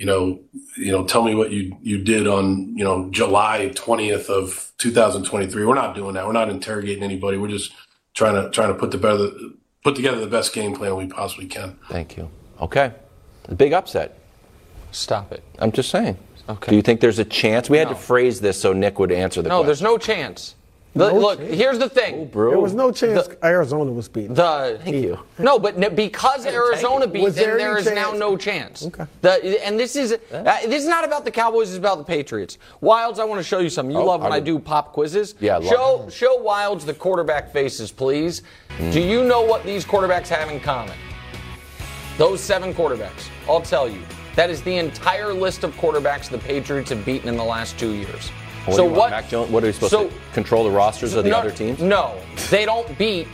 you know you know tell me what you you did on you know July twentieth of 2023. We're not doing that. We're not interrogating anybody. We're just trying to trying to put the better put together the best game plan we possibly can. Thank you. Okay, a big upset. Stop it. I'm just saying. Okay. Do you think there's a chance? We had No. to phrase this so Nick would answer the No, question. No, there's no chance. The- look, here's the thing. Bro. There was no chance Arizona was beaten. The Thank you. No, but n- because Arizona beat Was them, there there any is now no chance. Okay. The, and this is uh, this is not about the Cowboys. It's about the Patriots. Wildes, I want to show you something. You Oh, love when I I, do pop quizzes. Yeah, I love show show Wildes the quarterback faces, please. Hmm. Do you know what these quarterbacks have in common? Those seven quarterbacks. I'll tell you. That is the entire list of quarterbacks the Patriots have beaten in the last two years. What so do you want, what? Mac Jones? What are we supposed so- to control the rosters of the no, other teams? No, they don't beat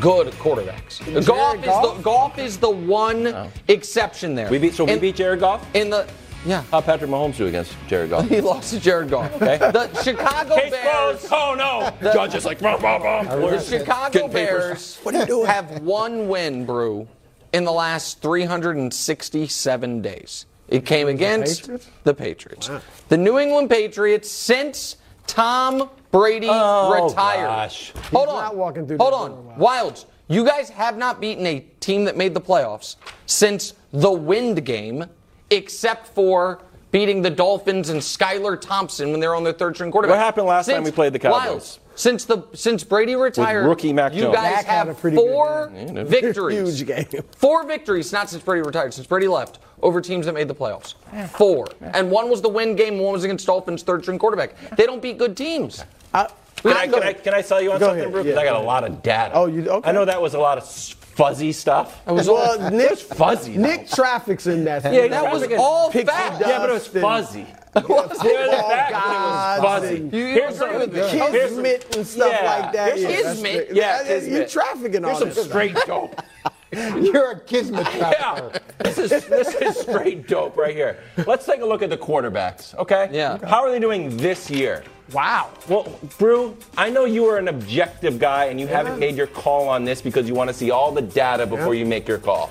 good quarterbacks. Goff is the Goff is the one oh. exception there. We beat. So we In- beat Jared Goff. in the yeah. How Patrick Mahomes do against Jared Goff? He lost to Jared Goff. Okay. The Chicago Bears. Oh no! Judge is like, bah, bah, bah. The Chicago Getting papers. Bears have one win, Brew, in the last 367 days. It came against Patriots? the Patriots. The New England Patriots since Tom Brady Oh, retired. gosh. Hold He's on. walking through Hold on. Wildes. You guys have not beaten a team that made the playoffs since the wind game, except for beating the Dolphins and Skylar Thompson when they were on their third string quarterback. What happened last time we played the Cowboys? Wildes, since the since Brady retired, rookie Mac you Jones. guys Mac had a have pretty four game. Victories. Huge game. Four victories, not since Brady retired, since Brady left, over teams that made the playoffs. Four. And one was the win game, one was against Dolphins' third string quarterback. They don't beat good teams. I, Can I, can, I, can I sell you on Go something, ahead, yeah. I got a lot of data. Oh, you- okay. I know that was a lot of s- fuzzy stuff. It was well, all, Nick, fuzzy, though. Nick traffic's in that. Yeah, that was all Pixie fact. yeah, but it was fuzzy. Football back when it was fuzzy. and You Here's agree some- with me? Kismet and stuff Yeah. like that. Here's some Yeah, Kismet. straight- Yeah, you Kismet. trafficking all Here's some straight dope. You're a kismet Yeah, this is this is straight dope right here. Let's take a look at the quarterbacks, okay? Yeah. How are they doing this year? Wow. Well, Brew, I know you are an objective guy and you haven't made your call on this because you want to see all the data before Yeah. you make your call.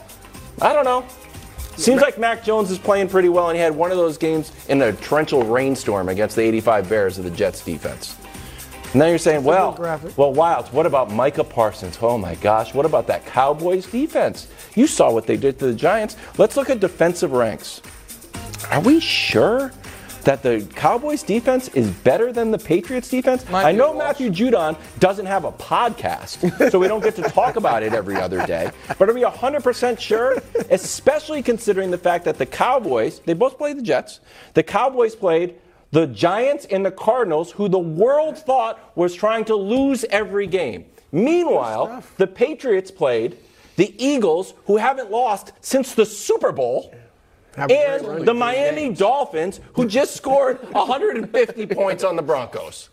I don't know. Seems like Mac Jones is playing pretty well, and he had one of those games in a torrential rainstorm against the 85 Bears of the Jets defense. Then you're saying, well, well, Wildes, what about Micah Parsons? Oh my gosh, what about that Cowboys defense? You saw what they did to the Giants. Let's look at defensive ranks. Are we sure that the Cowboys defense is better than the Patriots defense? Might I know. Matthew Judon doesn't have a podcast, so we don't get to talk about it every other day. But are we 100% sure? Especially considering the fact that the Cowboys, they both played the Jets. The Cowboys played the Giants and the Cardinals, who the world thought was trying to lose every game. Meanwhile, the Patriots played the Eagles, who haven't lost since the Super Bowl. Have a great run. And the Miami Dolphins, who just scored 150 points on the Broncos.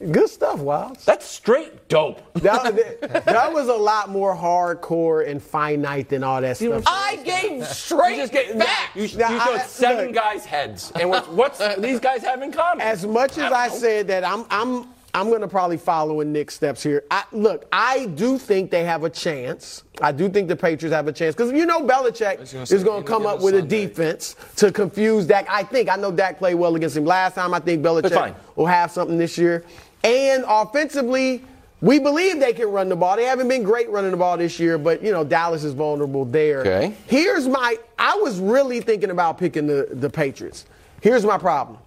Good stuff, Wildes. That's straight dope. That, that, that was a lot more hardcore and finite than all that stuff. I gave straight facts. You, you Now, showed I- seven look. guys' heads. And what's, what's these guys have in common? As much as I said that I'm I'm I'm going to probably follow in Nick's steps here. I, look, I do think they have a chance. I do think the Patriots have a chance because you know Belichick gonna is going to come up us with a defense to confuse Dak. I think I know Dak played well against him last time. I think Belichick fine. will have something this year. And offensively, we believe they can run the ball. They haven't been great running the ball this year, but you know Dallas is vulnerable there. Okay. Here's my. I was really thinking about picking the the Patriots. Here's my problem.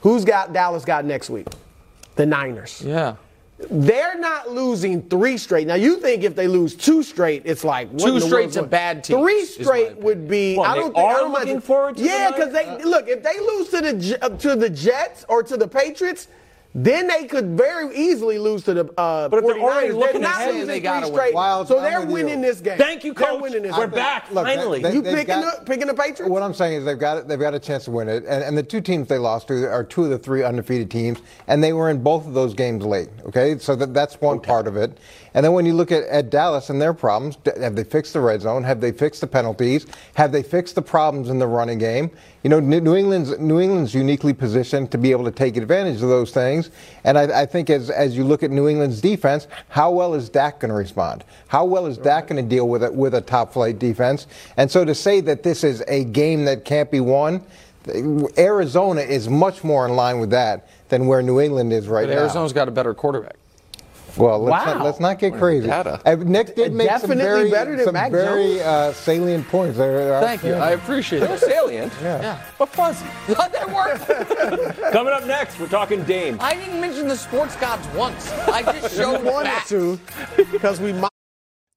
Who's got Dallas got next week? The Niners. Yeah. They're not losing three straight. Now you think if they lose two straight, it's like what Two in the straight's a bad team, Three straight would be. Well, I don't think. I are don't mind- looking forward to Yeah, because they Niners? look if they lose to the uh, to the Jets or to the Patriots. Then they could very easily lose to the uh, But if they're 49ers. already looking not ahead, losing they three gotta win. straight, Wild, so they're with you. winning this game. Thank you, They're coach. winning this We're game. back, Look, finally. they- You picking got- the picking the Patriots? What I'm saying is they've got they've got a chance to win it, and, and the two teams they lost to are two of the three undefeated teams, and they were in both of those games late. Okay, so that, that's one part of it. And then when you look at, at Dallas and their problems, have they fixed the red zone? Have they fixed the penalties? Have they fixed the problems in the running game? You know, New England's New England's uniquely positioned to be able to take advantage of those things. And I, I think as as you look at New England's defense, how well is Dak going to respond? How well is Dak going to deal with it with a top flight defense? And so to say that this is a game that can't be won, Arizona is much more in line with that than where New England is right But now. Arizona's got a better quarterback. Well, let's, Wow. not, let's not get crazy. Uh, Nick did make some very, better than some Mac very uh, salient points. There are- Thank you. I appreciate They're it. salient, Yeah. but fuzzy. that worked. Coming up next, we're talking Dame. I didn't mention the sports gods once. I just You showed wanted facts. to because we might.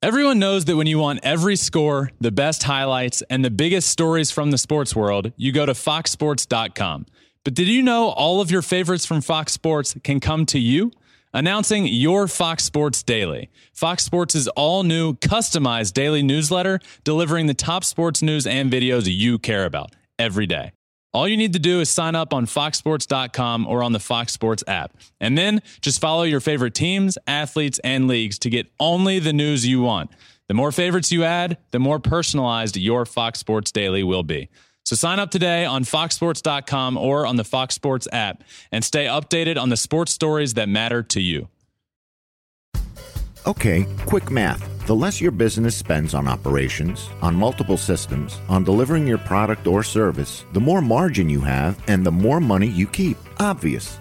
Everyone knows that when you want every score, the best highlights, and the biggest stories from the sports world, you go to foxsports.com. But did you know all of your favorites from Fox Sports can come to you? Announcing your Fox Sports Daily. Fox Sports' all new customized daily newsletter delivering the top sports news and videos you care about every day. All you need to do is sign up on foxsports.com or on the Fox Sports app. And then just follow your favorite teams, athletes, and leagues to get only the news you want. The more favorites you add, the more personalized your Fox Sports Daily will be. So sign up today on foxsports.com or on the Fox Sports app and stay updated on the sports stories that matter to you. Okay, quick math. The less your business spends on operations, on multiple systems, on delivering your product or service, the more margin you have and the more money you keep. Obvious.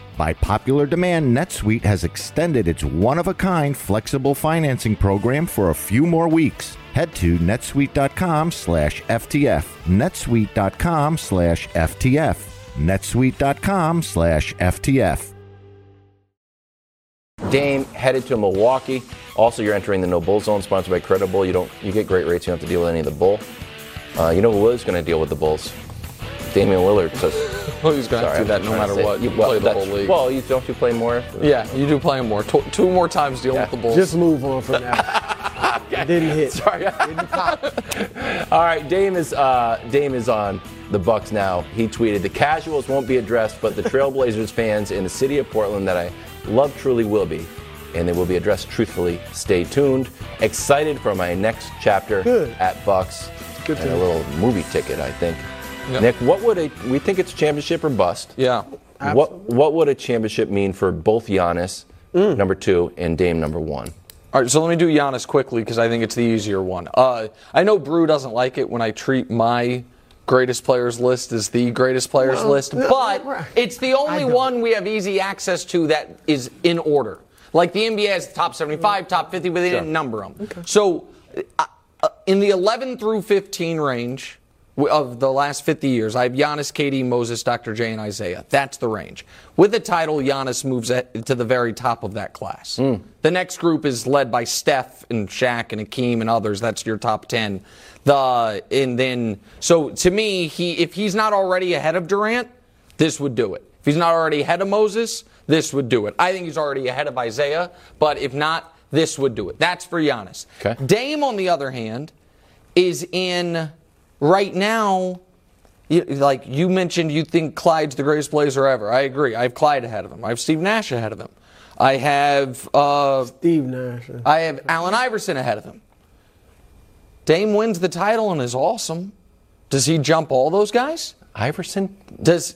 By popular demand, NetSuite has extended its one of a kind flexible financing program for a few more weeks. Head to netsuite.com slash FTF. netsuite.com slash FTF. netsuite.com slash FTF. Dame headed to Milwaukee. Also, you're entering the No Bull Zone, sponsored by Credible. You don't, you get great rates. You don't have to deal with any of the bull. Uh, you know who is going to deal with the bulls? Damian Lillard. So, Well, he's going to do that no matter what. You, You well, play the that's- whole league. well, you don't you play more? yeah, you do play more. Tw- two more times dealing Yeah. with the Bulls. Just move on from that. It didn't hit. Sorry. Didn't pop. All right, Dame is uh, Dame is on the Bucks now. He tweeted, "The casuals won't be addressed, but the Trailblazers fans in the city of Portland that I love truly will be, and they will be addressed truthfully. Stay tuned. Excited for my next chapter Good. at Bucks. Good and a little movie ticket, I think. Yep. Nick, what would a we think it's championship or bust? yeah. What what would a championship mean for both Giannis, Mm. number two, and Dame, number one? All right, so let me do Giannis quickly because I think it's the easier one. Uh, I know Brew doesn't like it when I treat my greatest players list as the greatest players Well, list, but it's the only one we have easy access to that is in order. Like the NBA has top 75, top 50, but they didn't number them. Okay. So uh, uh, in the 11 through 15 range, w- of the last 50 years, I have Giannis, KD, Moses, Dr. J, and Isiah. That's the range. With the title, Giannis moves to the very top of that class. Hmm. The next group is led by Steph and Shaq and Akeem and others. That's your top 10. The and then so to me, he if he's not already ahead of Durant, this would do it. If he's not already ahead of Moses, this would do it. I think he's already ahead of Isiah, but if not, this would do it. That's for Giannis. Okay. Dame, on the other hand, is in right now. you- Like you mentioned, you think Clyde's the greatest player ever. I agree. I have Clyde ahead of him. I have Steve Nash ahead of him. I have uh, Steve Nash. I have Allen Iverson ahead of him. Dame wins the title and is awesome. Does he jump all those guys? Iverson? Does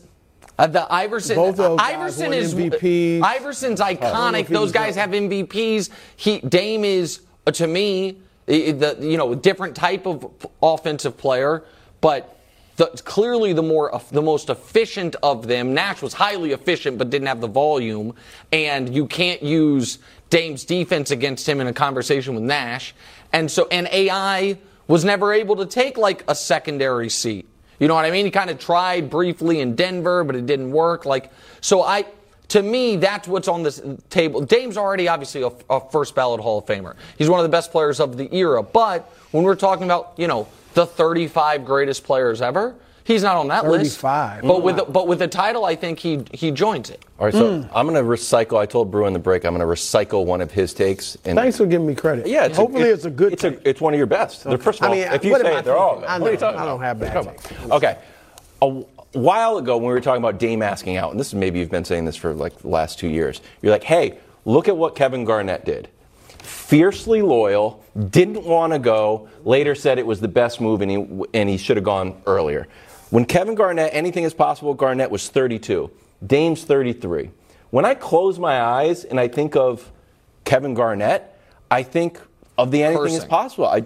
uh, the Iverson? Both those guys Iverson won is MVPs. Iverson's I don't know iconic. Those guys have MVPs. He Dame is uh, to me the, you know different type of offensive player, but. The, clearly, the more the most efficient of them. Nash was highly efficient, but didn't have the volume, and you can't use Dame's defense against him in a conversation with Nash. And so, and AI was never able to take like a secondary seat. You know what I mean? He kind of tried briefly in Denver, but it didn't work. Like, so I, to me, that's what's on this table. Dame's already obviously a, a first ballot Hall of Famer. He's one of the best players of the era. But when we're talking about, you know, the 35 greatest players ever, he's not on that list. 35. But with, the, but with the title, I think he, he joins it. All right, so Hmm. I'm going to recycle. I told Brew in the break, I'm going to recycle one of his takes. And Thanks for giving me credit. Yeah, it's hopefully a, it's a good. It's a, it's one of your best. They're- First of I all, mean, if you what say am I it, they're all. I What are you know. I don't have bad Come on. takes. Okay, a w- while ago when we were talking about Dame asking out, and this is maybe you've been saying this for like the last two years. You're like, hey, look at what Kevin Garnett did. Fiercely loyal, didn't want to go. Later said it was the best move, and he and he should have gone earlier. When Kevin Garnett, anything is possible. Garnett was 32. Dame's 33. When I close my eyes and I think of Kevin Garnett, I think of the anything is possible. I,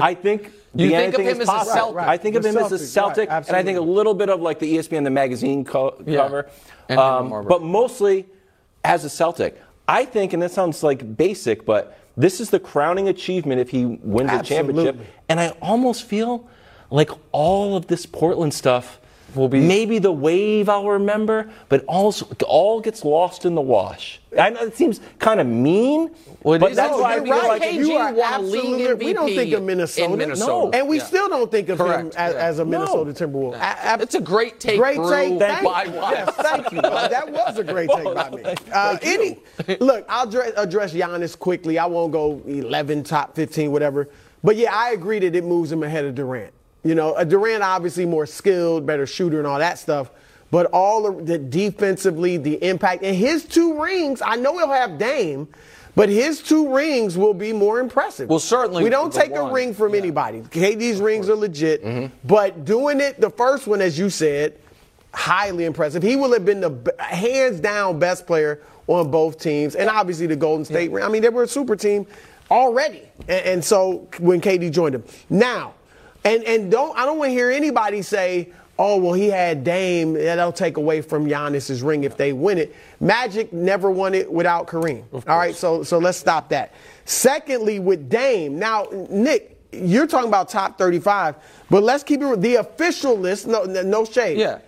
I think You the think of him is as a possible. Celtic. I think of The him as a Celtic, right, and I think a little bit of like the ESPN the magazine co- Yeah. cover, um, but mostly as a Celtic. I think, and that sounds like basic, but this is the crowning achievement if he wins a championship. And I almost feel like all of this Portland stuff will be maybe the wave I'll remember, but also all gets lost in the wash. I know it seems kind of mean, Well, but that's no, why I you're feel right. like KG you are won a absolutely. We don't think of Minnesota. Minnesota. No. and we Yeah. still don't think of him Correct. as, Yeah. as a No. Minnesota Timberwolf. A- a- It's a great take, Great Brew. take. Thank By you. Yes, thank you. That was a great take by me. Uh, any, look, I'll address, address Giannis quickly. I won't go 11, top 15, whatever. But yeah, I agree that it moves him ahead of Durant. You know, uh, Durant obviously more skilled, better shooter, and all that stuff. But all of the defensively, the impact, and his two rings, I know he'll have Dame, but his two rings will be more impressive. Well, certainly We don't the take a ring from anybody. KD's rings are legit, Mm-hmm. but doing it, the first one, as you said, highly impressive. He will have been the hands down best player on both teams, and obviously the Golden State. ring. I mean, they were a super team already, and, and so when KD joined them, now, and and don't I don't want to hear anybody say. Oh well, he had Dame. That'll take away from Giannis's ring if they win it. Magic never won it without Kareem. All right, so so let's stop that. Secondly, with Dame, now Nick, you're talking about top 35, but let's keep it the official list. No, no shade. Yeah.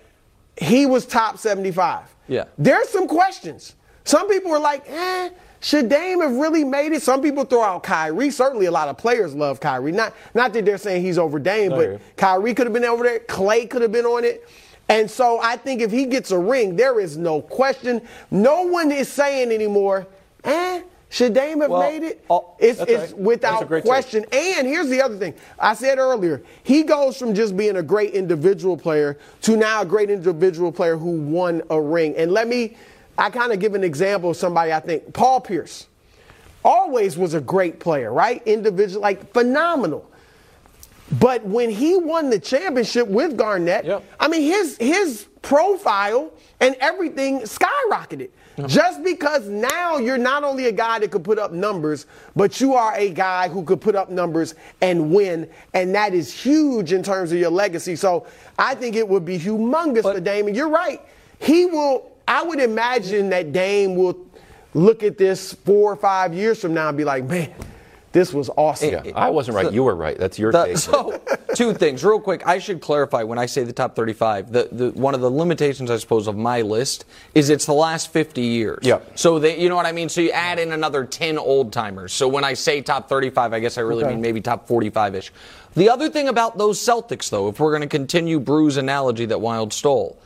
he was top 75. Yeah. There's some questions. Some people were like, eh, should Dame have really made it? Some people throw out Kyrie. Certainly a lot of players love Kyrie. Not, not that they're saying he's over Dame, but. Kyrie could have been over there. Clay could have been on it. And so I think if he gets a ring, there is no question. No one is saying anymore, eh, should Dame have Well, made it? oh, it's it's right. Without take. question. And here's the other thing. I said earlier, he goes from just being a great individual player to now a great individual player who won a ring. And let me, I kind of give an example of somebody I think, Paul Pierce. Always was a great player, right? Individual, like phenomenal. But when he won the championship with Garnett, Yep. I mean his his profile and everything skyrocketed. Just because now you're not only a guy that could put up numbers, but you are a guy who could put up numbers and win, and that is huge in terms of your legacy. So I think it would be humongous for Dame. And you're right. He will. I would imagine that Dame will look at this four or five years from now and be like, man, this was awesome. Yeah, I wasn't right. so- you were right. That's your The- take. so, two things, real quick. I should clarify when I say the top 35. The, the one of the limitations, I suppose, of my list is it's the last 50 years. Yeah. So they, you know what I mean. So you add in another 10 old timers. So when I say top 35, I guess I really mean maybe top 45 ish. The other thing about those Celtics, though, if we're going to continue Brew's analogy that Wild stole,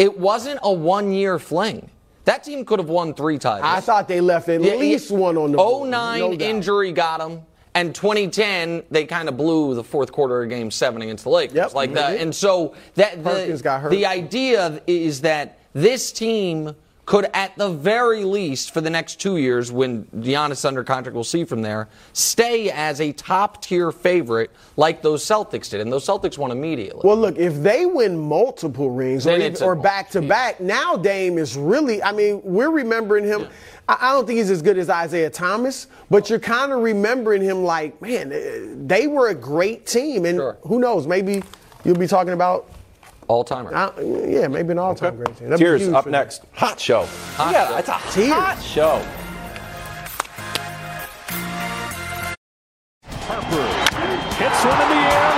it wasn't a one year fling. That team could have won three titles. I thought they left at Yeah, least one on the 09 no injury got them. And 2010, they kind of blew the fourth quarter of Game Seven against the Lakers, Yep, like that. And so that the, the idea is that this team could, at the very least, for the next two years, when Giannis under contract, we'll see from there, stay as a top tier favorite like those Celtics did, and those Celtics won immediately. Well, look, if they win multiple rings or, Then even- or back to back, now Dame is really, I mean, we're remembering him. I, I don't think he's as good as Isiah Thomas, but you're kind of remembering him like, man, they were a great team. And Sure. who knows, maybe you'll be talking about, All timer. uh, yeah, maybe an all time great team. That'd Tiers up for them. next. Hot show. Hot yeah, show. it's a Tiers. hot show. Hits one in the air,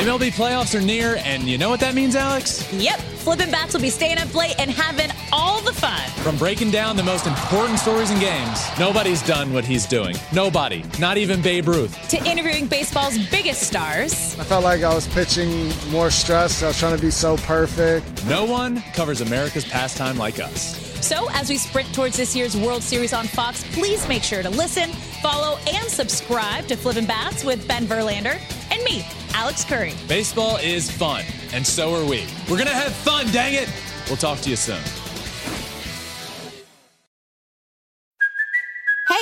MLB playoffs are near, and you know what that means, Alex? Yep, Flippin' Bats will be staying up late and having all the fun. From breaking down the most important stories and games, nobody's done what he's doing. Nobody, not even Babe Ruth. To interviewing baseball's biggest stars. I felt like I was pitching more stress. I was trying to be so perfect. No one covers America's pastime like us. So, as we sprint towards this year's World Series on Fox, please make sure to listen, follow, and subscribe to Flippin' Bats with Ben Verlander and me, Alex Curry. Baseball is fun, and so are we. We're gonna have fun, dang it! We'll talk to you soon.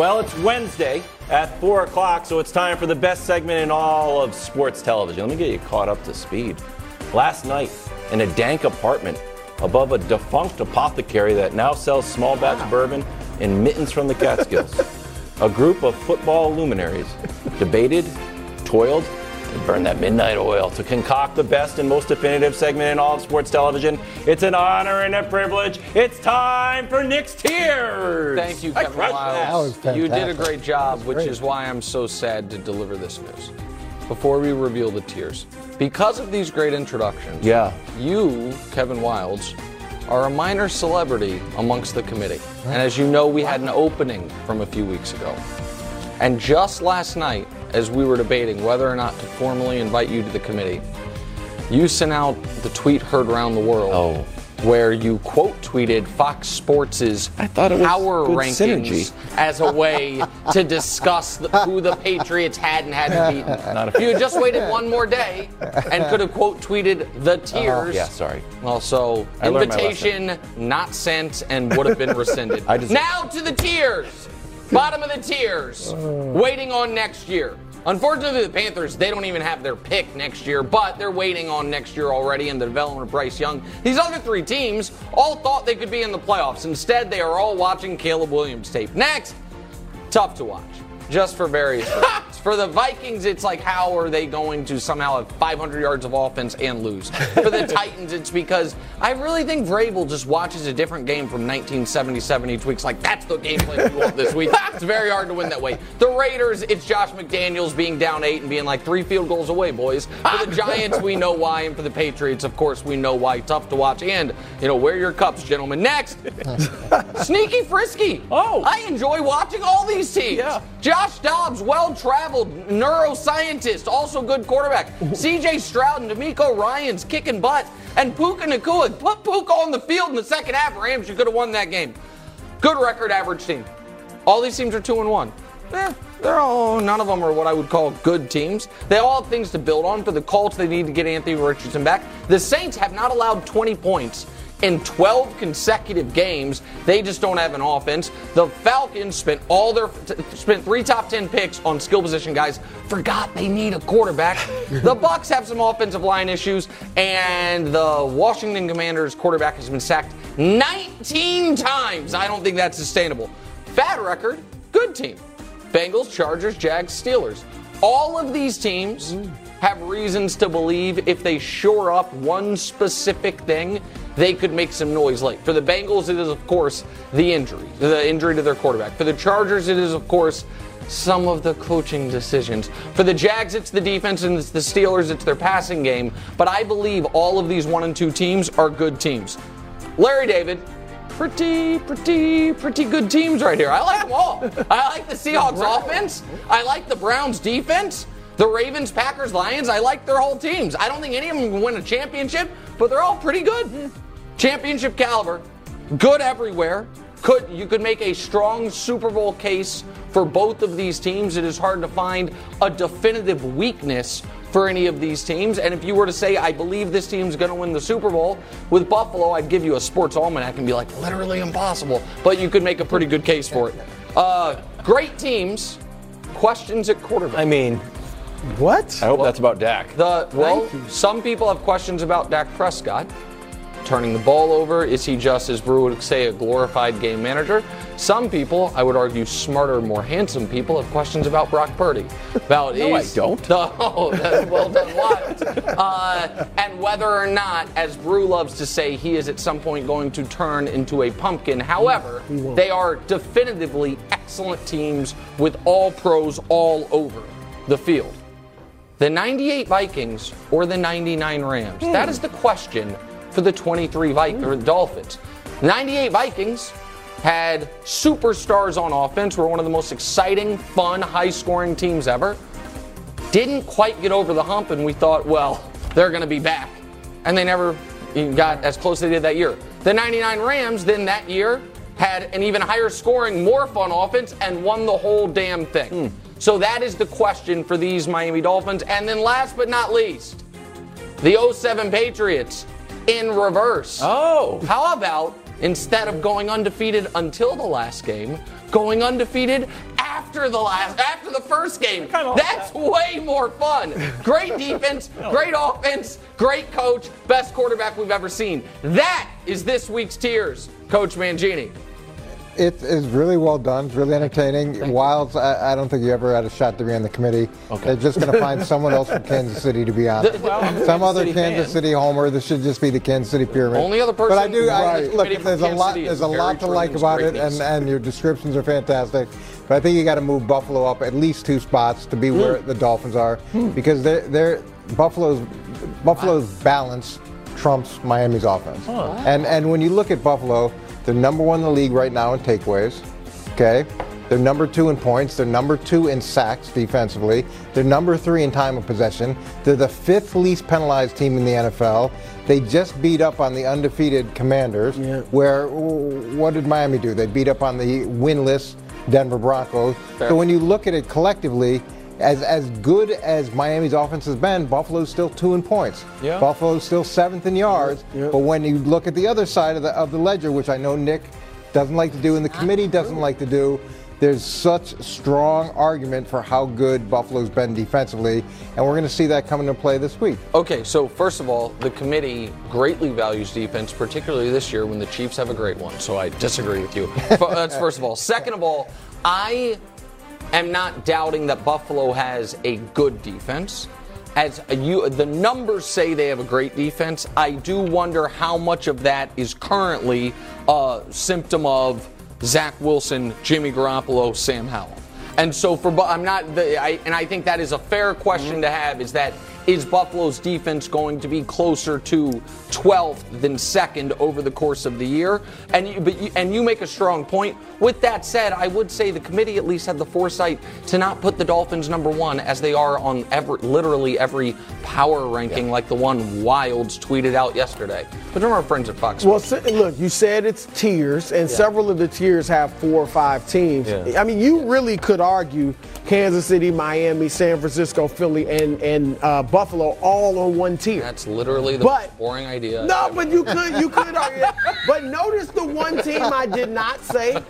Well, it's Wednesday at 4 o'clock, so it's time for the best segment in all of sports television. Let me get you caught up to speed. Last night, in a dank apartment above a defunct apothecary that now sells small batch bourbon and mittens from the Catskills, a group of football luminaries debated, toiled, and burned that midnight oil to concoct the best and most definitive segment in all of sports television. It's an honor and a privilege. It's time for Nick's Tiers. Thank you, Kevin crushed Wildes. that. You did a great job, which is why I'm so sad to deliver this news. Before we reveal the tiers, because of these great introductions, Yeah. you, Kevin Wildes, are a minor celebrity amongst the committee. And as you know, we had an opening from a few weeks ago. And just last night, as we were debating whether or not to formally invite you to the committee, you sent out the tweet heard around the world. Oh. Where you quote tweeted Fox Sports' thought it was power rankings synergy. as a way to discuss the, who the Patriots had and hadn't beaten. Not if you had just waited one more day and could have quote tweeted the uh-huh. tiers. Yeah, sorry. Also, I invitation not sent and would have been rescinded. I now to the tiers. Bottom of the tiers. Uh. Waiting on next year. Unfortunately, the Panthers, they don't even have their pick next year, but they're waiting on next year already in the development of Bryce Young. These other three teams all thought they could be in the playoffs. Instead, they are all watching Caleb Williams tape. Next, tough to watch. Just for various reasons. For the Vikings, it's like how are they going to somehow have 500 yards of offense and lose? For the Titans, it's because I really think Vrabel just watches a different game from 1977 each week. It's like that's the game plan we want this week. It's very hard to win that way. The Raiders, it's Josh McDaniels being down eight and being like three field goals away, boys. For the Giants, we know why, and for the Patriots, of course, we know why. Tough to watch, and you know wear your cups, gentlemen. Next, sneaky frisky. Oh. I enjoy watching all these teams. Yeah. Josh Dobbs, well traveled neuroscientist, also good quarterback. CJ Stroud and DeMeco Ryans kicking butt. And Puka Nacua put Puka on the field in the second half. Rams, you could have won that game. Good record average team. All these teams are two and one. Eh, they're all none of them are what I would call good teams. They all have things to build on. For the Colts, they need to get Anthony Richardson back. The Saints have not allowed 20 points in 12 consecutive games. They just don't have an offense. The Falcons spent all their spent three top 10 picks on skill position guys. Forgot they need a quarterback. the Bucks have some offensive line issues, and the Washington Commanders quarterback has been sacked 19 times. I don't think that's sustainable. Bad record, good team. Bengals, Chargers, Jags, Steelers. All of these teams mm. have reasons to believe if they shore up one specific thing, they could make some noise late. For the Bengals, it is, of course, the injury, the injury to their quarterback. For the Chargers, it is, of course, some of the coaching decisions. For the Jags, it's the defense, and it's the Steelers, it's their passing game. But I believe all of these one and two teams are good teams. Larry David, pretty, pretty, pretty good teams right here. I like them all. I like the Seahawks offense. I like the Browns defense. The Ravens, Packers, Lions, I like their whole teams. I don't think any of them can win a championship, but they're all pretty good. Championship caliber, good everywhere. Could you could make a strong Super Bowl case for both of these teams. It is hard to find a definitive weakness for any of these teams. And if you were to say, I believe this team's going to win the Super Bowl with Buffalo, I'd give you a sports almanac and be like, literally impossible. But you could make a pretty good case for it. Uh, great teams. Questions at quarterback. I mean, what? I hope that's about Dak. The well, some people have questions about Dak Prescott turning the ball over. Is he just, as Brew would say, a glorified game manager? Some people, I would argue, smarter, more handsome people, have questions about Brock Purdy. About No, I is don't. The, oh, that's well done. What? Uh, and whether or not, as Brew loves to say, he is at some point going to turn into a pumpkin. However, they are definitively excellent teams with all pros all over the field. The 98 Vikings or the 99 Rams? Hmm. That is the question for the 23 Vi- or hmm. Dolphins. 98 Vikings had superstars on offense, were one of the most exciting, fun, high scoring teams ever. Didn't quite get over the hump, and we thought, well, they're going to be back. And they never got as close as they did that year. The 99 Rams, then that year, had an even higher scoring, more fun offense and won the whole damn thing. Hmm. So that is the question for these Miami Dolphins. And then last but not least, the 07 Patriots in reverse. Oh. How about instead of going undefeated until the last game, going undefeated after the last after the first game? That's way more fun. Great defense, great offense, great coach, best quarterback we've ever seen. That is this week's tiers, Coach Mangini. It is really well done. It's really entertaining. Wildes, I, I don't think you ever had a shot to be on the committee. Okay. They're just going to find someone else from Kansas City to be on. it. Well, Some Kansas other City Kansas fan. City homer. This should just be the Kansas City pyramid. Only other person. But I do. I, Right. look, committee from there's a lot. There's a lot to like about it, and, and your descriptions are fantastic. But I think you got to move Buffalo up at least two spots to be where hmm. the Dolphins are, hmm. because they're, they're Buffalo's Buffalo's balance trumps Miami's offense. And and when you look at Buffalo, they're number one in the league right now in takeaways. Okay. They're number two in points. They're number two in sacks defensively. They're number three in time of possession. They're the fifth least penalized team in the NFL. They just beat up on the undefeated Commanders. Yeah. Where what did Miami do? They beat up on the winless Denver Broncos. Fair. So when you look at it collectively, as as good as Miami's offense has been, Buffalo's still two in points. Yeah. Buffalo's still seventh in yards. Yeah. But when you look at the other side of the of the ledger, which I know Nick doesn't like to do and the committee doesn't like to do, there's such strong argument for how good Buffalo's been defensively, and we're going to see that come into play this week. Okay, so first of all, the committee greatly values defense, particularly this year when the Chiefs have a great one. So I disagree with you. That's first of all. Second of all, I am not doubting that Buffalo has a good defense. As you, the numbers say they have a great defense. I do wonder how much of that is currently a symptom of Zach Wilson, Jimmy Garoppolo, Sam Howell. And so for I'm not the, I, and I think that is a fair question to have is that is Buffalo's defense going to be closer to 12th than second over the course of the year? And you, but you, and you make a strong point. With that said, I would say the committee at least had the foresight to not put the Dolphins number one as they are on every, literally every power ranking, like the one Wildes tweeted out yesterday. But from our friends at Fox. Well, so, look, you said it's tiers, and several of the tiers have four or five teams. Yeah. I mean, you really could argue Kansas City, Miami, San Francisco, Philly, and and uh, Buffalo all on one tier. That's literally the But- most boring idea. No, but you could you could argue. But notice the one team I did not say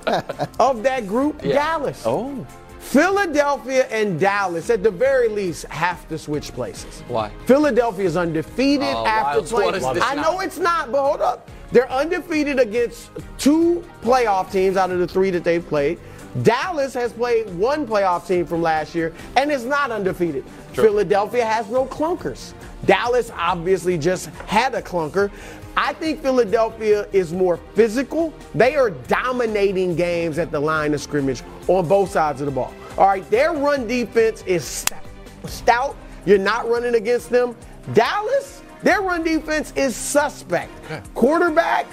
of that group, Dallas. Oh. Philadelphia and Dallas, at the very least, have to switch places. Why? Philadelphia is undefeated Oh, after playing. I know now? it's not, but hold up. They're undefeated against two playoff teams out of the three that they've played. Dallas has played one playoff team from last year and is not undefeated. Philadelphia has no clunkers. Dallas obviously just had a clunker. I think Philadelphia is more physical. They are dominating games at the line of scrimmage on both sides of the ball. All right, their run defense is stout. stout. You're not running against them. Dallas, their run defense is suspect. Quarterback,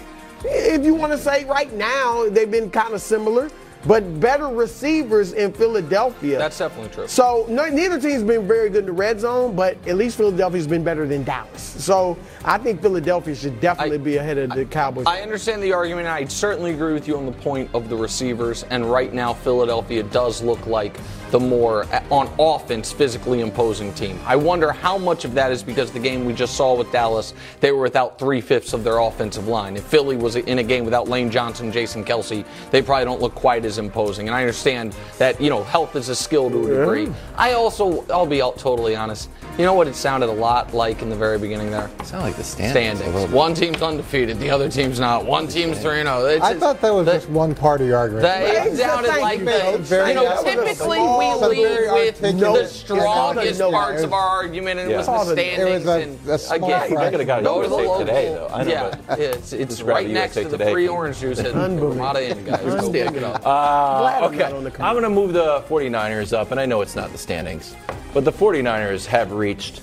if you want to say right now, they've been kind of similar, but better receivers in Philadelphia. That's definitely true. So no, neither team's been very good in the red zone, but at least Philadelphia's been better than Dallas. So I think Philadelphia should definitely be ahead of the Cowboys. I understand the argument. I certainly agree with you on the point of the receivers. And right now, Philadelphia does look like the more on offense physically imposing team. I wonder how much of that is because the game we just saw with Dallas, they were without three fifths of their offensive line. If Philly was in a game without Lane Johnson, Jason Kelce, they probably don't look quite as imposing. And I understand that you know health is a skill to a degree. I also, I'll be totally honest. You know what it sounded a lot like in the very beginning there? Sound like the standings. Standings. One team's undefeated, the other team's not. One team's 3 0. I thought that was just one part of your argument. They Thank sounded you, like Paige. the, Very- you know, that was a typically we lead with articulate- the strongest called parts note. of our argument, and it was Yeah. the It was standings. a- and a small again, fraction. I could have got go to the Today, though. I know, yeah, but it's, it's right next USA to the free orange juice at Ramada Inn, guys. Go pick it up. Glad Uh, I'm okay, not on the I'm going to move the 49ers up, and I know it's not the standings, but the 49ers have reached.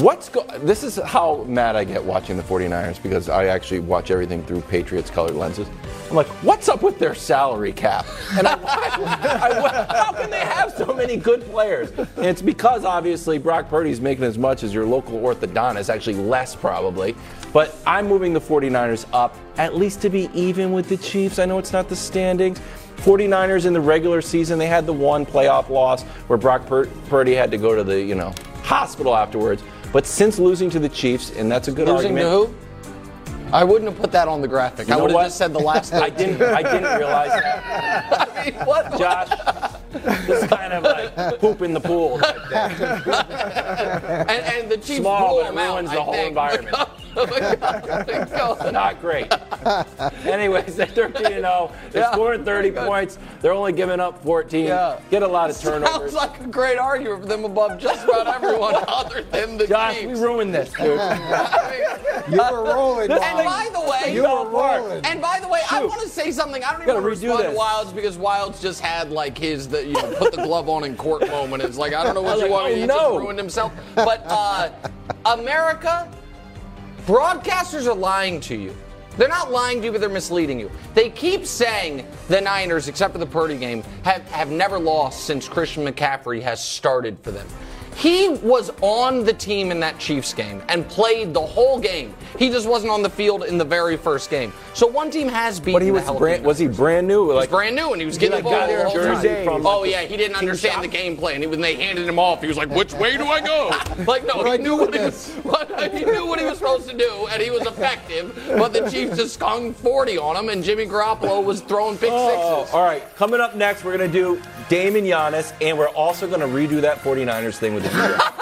What's go- this is how mad I get watching the 49ers because I actually watch everything through Patriots colored lenses. I'm like, what's up with their salary cap? And I, I, how can they have so many good players? And it's because obviously Brock Purdy's making as much as your local orthodontist, actually less probably. But I'm moving the 49ers up at least to be even with the Chiefs. I know it's not the standings. 49ers in the regular season, they had the one playoff loss where Brock Pur- Purdy had to go to the, you know, hospital afterwards. But since losing to the Chiefs, and that's a good Losing argument. to who? I wouldn't have put that on the graphic. You I would have just said the last. I didn't. I didn't realize that. I mean, what? Josh, this kind of like poop in the pool. and, and the Chiefs Small, blew but it them out. ruins I the whole think. environment. Go. Not great. Anyways, they're 13 0. They're Yeah. scoring 30 points. They're only giving up 14. Yeah. Get a lot of turnovers. Sounds like a great argument for them above just about everyone other than the Josh, we ruined this, dude. You were rolling. This And by the way, You were rolling. And by the way, I want to say something. I don't even want to respond to this. Wildes because Wildes just had like his the you know put the glove on in court moment. It's like I don't know what you like, want. oh, he no. just ruined himself. But uh, America, broadcasters are lying to you. They're not lying to you, but they're misleading you. They keep saying the Niners, except for the Purdy game, have, have never lost since Christian McCaffrey has started for them. He was on the team in that Chiefs game and played the whole game. He just wasn't on the field in the very first game. So one team has beaten But he was brand, was he brand new? he was Like brand new and he was He, getting like, the ball the whole time. from, oh like, yeah, he didn't understand the game plan. He, when they handed him off, he was like, "Which way do I go?" like no, do I he knew what he was. What, he knew what he was supposed to do, and he was effective. But the Chiefs just hung 40 on him, and Jimmy Garoppolo was throwing pick Oh, sixes. all right. Coming up next, we're going to do Damon Giannis, and we're also going to redo that 49ers thing with the G-Rap.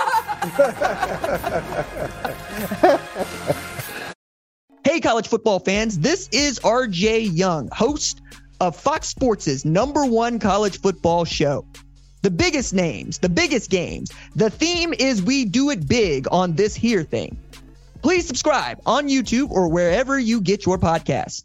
Hey, college football fans, this is RJ Young, host of Fox Sports' number one college football show. The biggest names, the biggest games. The theme is we do it big on this here thing. Please subscribe on YouTube or wherever you get your podcasts.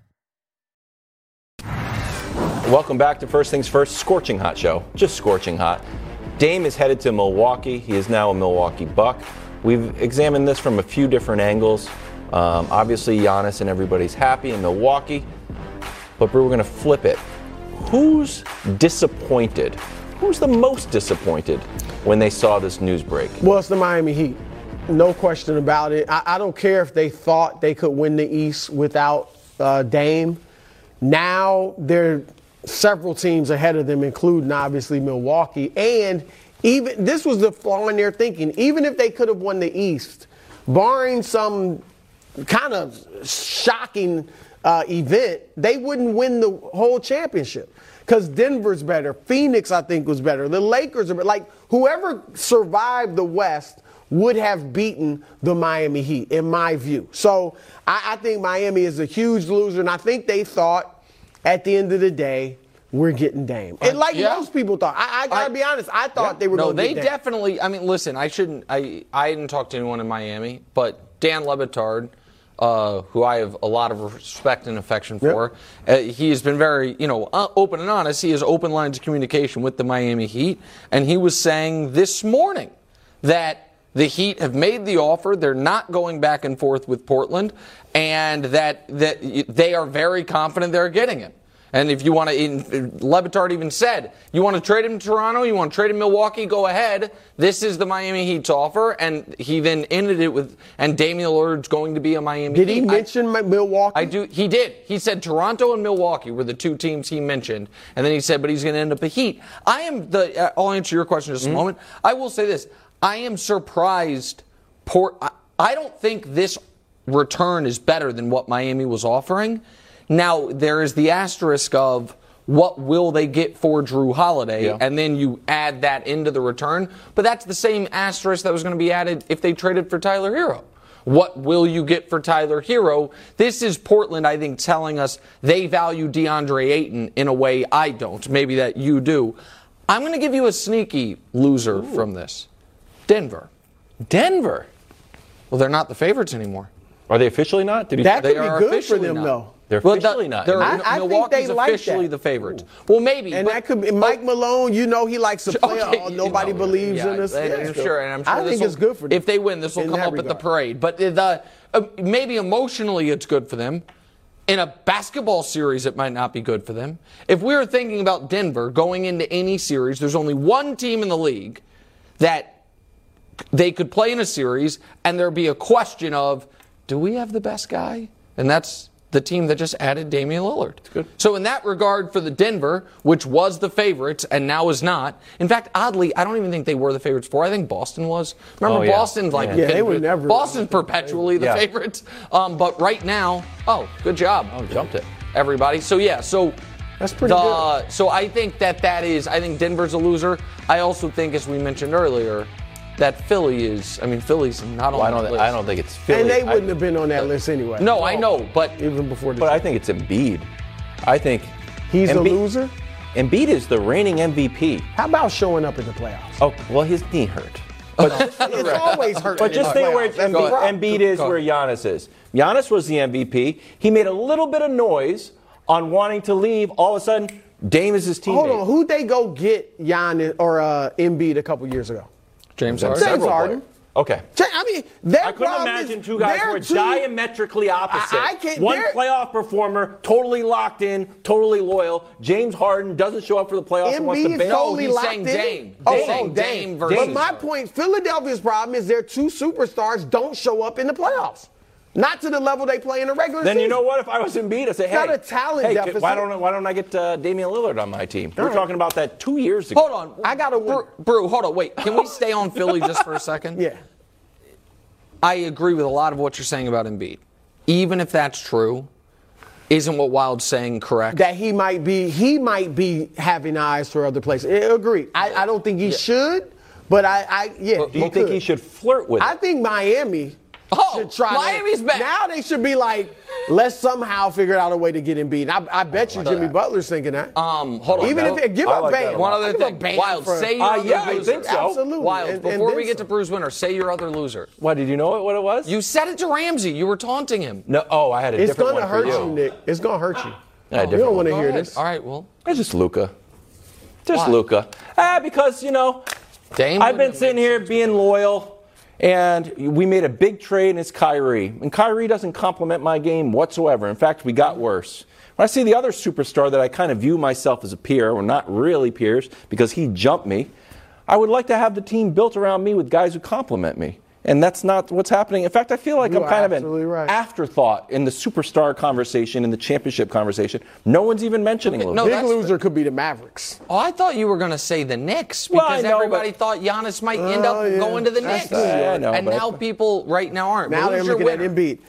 Welcome back to First Things First, Scorching Hot Show. Just scorching hot. Dame is headed to Milwaukee. He is now a Milwaukee Buck. We've examined this from a few different angles. Um, obviously, Giannis and everybody's happy in Milwaukee. But we're going to flip it. Who's disappointed? Who's the most disappointed when they saw this news break? Well, it's the Miami Heat. No question about it. I, I don't care if they thought they could win the East without uh, Dame. Now there are several teams ahead of them, including obviously Milwaukee. And even this was the flaw in their thinking. Even if they could have won the East, barring some kind of shocking uh, event, they wouldn't win the whole championship because Denver's better. Phoenix, I think, was better. The Lakers are better. Like, whoever survived the West would have beaten the Miami Heat, in my view. So I, I think Miami is a huge loser, and I think they thought at the end of the day, we're getting Dame. And like Yeah. most people thought. I, I gotta be honest, I thought they were no, going to they get Dame. definitely. I mean, listen, I shouldn't. I I didn't talk to anyone in Miami, but Dan Le Batard, uh, who I have a lot of respect and affection for, uh, he has been very, you know, uh, open and honest. He has open lines of communication with the Miami Heat, and he was saying this morning that. The Heat have made the offer. They're not going back and forth with Portland, and that, that they are very confident they're getting him. And if you want to, in, Le Batard even said, you want to trade him to Toronto, you want to trade him Milwaukee, go ahead. This is the Miami Heat's offer. And he then ended it with, and Damian Lillard's going to be a Miami Did Heat. he mention Mi- Milwaukee? I do. He did. He said Toronto and Milwaukee were the two teams he mentioned, and then he said, but he's going to end up a Heat. I am the. Uh, I'll answer your question in just a moment. I will say this: I am surprised. Port. I, don't think this return is better than what Miami was offering. Now there is the asterisk of. What will they get for Jrue Holiday? Yeah. And then you add that into the return. But that's the same asterisk that was going to be added if they traded for Tyler Herro. What will you get for Tyler Herro? This is Portland, I think, telling us they value DeAndre Ayton in a way I don't. Maybe that you do. I'm going to give you a sneaky loser from this Denver. Denver. Well, they're not the favorites anymore. Are they officially not? Did he- That They could be are good for officially them, not. though. They're Well, the- officially not. they're- I- I think they like officially that. the favorites. Well, maybe. And but- that could be Mike Malone. You know he likes to play. Okay, oh, you nobody know, believes yeah, in us. and Yeah, I'm sure, and I'm sure I this think will- it's good for them. If they win, this will come that up at the parade. But the uh, maybe emotionally, it's good for them. In a basketball series, it might not be good for them. If we were thinking about Denver going into any series, there's only one team in the league that they could play in a series, and there'd be a question of, do we have the best guy? And that's the team that just added Damian Lillard. So in that regard, for the Denver, which was the favorites and now is not. In fact, oddly, I don't even think they were the favorites for. I think Boston was. Remember, Oh, yeah. Boston's like Yeah. Yeah, they were never- Boston's perpetually the Yeah. favorites. Um, but right now, oh, good job. Oh, jumped it. Everybody. So yeah, so That's pretty the, So I think that that is. I think Denver's a loser. I also think, as we mentioned earlier, that Philly is. I mean, Philly's not Well, on I don't. list. I don't think it's Philly. And they wouldn't have been on that list anyway. No, I know, but even before the. But I think it's Embiid. I think he's a Embiid- loser. Embiid is the reigning MVP. How about showing up in the playoffs? Oh, well, his knee hurt. it's always hurt. But just think where That's the Embiid. Embiid is where Giannis is. Giannis was the MVP. He made a little bit of noise on wanting to leave. All of a sudden, Dame is his teammate. Hold on, who'd they go get Giannis or uh, Embiid a couple years ago? James James Harden. Harden. Okay. I mean, their I couldn't imagine is two guys they're who are two- diametrically opposite. I- I can't- One playoff performer, totally locked in, totally loyal. James Harden doesn't show up for the playoffs and wants to Embiid bail. totally he's locked saying in. Dame. Oh, He's oh, saying Dame versus- But my point, Philadelphia's problem is their two superstars don't show up in the playoffs. Not to the level they play in the regular Then season. Then you know what? If I was Embiid, I'd say, It's hey, not a talent hey, deficit. why don't why don't I get uh, Damian Lillard on my team? We were right. talking about that two years ago. Hold on. I gotta Brew, Brew, hold on. Wait. Can we stay on Philly just for a second? Yeah. I agree with a lot of what you're saying about Embiid. Even if that's true, isn't what Wild's saying correct? That he might be, he might be having eyes for other places. I agree. I, I don't think he should, but I, I yeah. Do you think could. he should flirt with I it? think Miami Oh, should try. Miami's to, back. Now they should be like, let's somehow figure out a way to get him beat. I, I bet you Jimmy Butler's thinking that. Um, hold on. Even no. if it, give I up like that Bam. a One other I give up thing. Wild, for- say your Uh, other yeah, I think so. Absolutely. Wild, And- and before we then get to. Bruce Winter, say your other loser. Why did you know what it was? You said it to Ramsey. You were taunting him. no. Oh, I had a different one. It's different gonna one for hurt you. you, Nick. It's gonna hurt you. I you don't want to hear this. All right, well, It's just Luka. Just Luka. Ah, because you know, Dame. I've been sitting here being loyal, And we made a big trade, and it's Kyrie. And Kyrie doesn't compliment my game whatsoever. In fact, we got worse. When I see the other superstar that I kind of view myself as a peer, or not really peers, because he jumped me, I would like to have the team built around me with guys who compliment me. And that's not what's happening. In fact, I feel like You I'm kind of absolutely an right. afterthought in the superstar conversation, in the championship conversation. No one's even mentioning Lillard. no, Big that's- loser could be the Mavericks. Oh, I thought you were going to say the Knicks because I know, everybody but- thought Giannis might end up Oh, yeah. going to the That's Knicks. true. Yeah, I know, and but- now people right now aren't. Now they're who's your looking at winner? Embiid.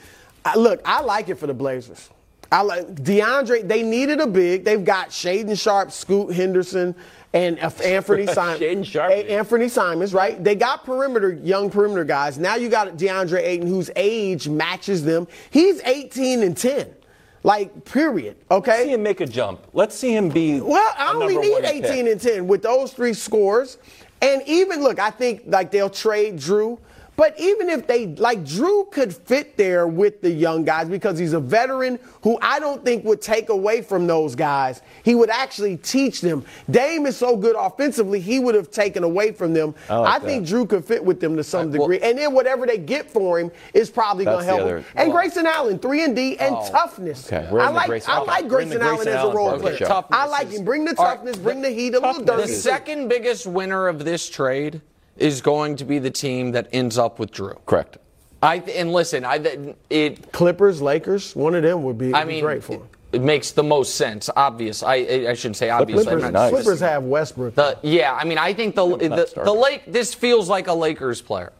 I, look, I like it for the Blazers. I like DeAndre. They needed a big. They've got Shaedon Sharpe, Scoot Henderson, and Anthony Simons. Anthony Simons, right? They got perimeter, young perimeter guys. Now you got DeAndre Ayton, whose age matches them. He's 18 and 10. Like, period. Okay? Let's see him make a jump. Let's see him be. Well, I only need 18 pick. and 10 with those three scores. And even look, I think like they'll trade Jrue. But even if they like Jrue could fit there with the young guys because he's a veteran who I don't think would take away from those guys. He would actually teach them. Dame is so good offensively, he would have taken away from them. I like think. Jrue could fit with them to some Right, well- degree. and then whatever they get for him is probably going to help other- him. And well- Grayson Allen, 3 and D and Oh. toughness. Okay, I like Grayson- I okay, like we're in the Grayson Allen Grayson as a role part of the player. show. I like him. Bring the All right, toughness, bring the heat, a little toughness dirty. The second biggest winner of this trade is going to be the team that ends up with Jrue. Correct. I and listen, I it. Clippers, Lakers, one of them would be, I would be mean, great for it, him. it makes the most sense. Obvious. I I shouldn't say obvious. Clippers, I'm Clippers have Westbrook. The, yeah, I mean, I think the the, start. the Lake. This feels like a Lakers player.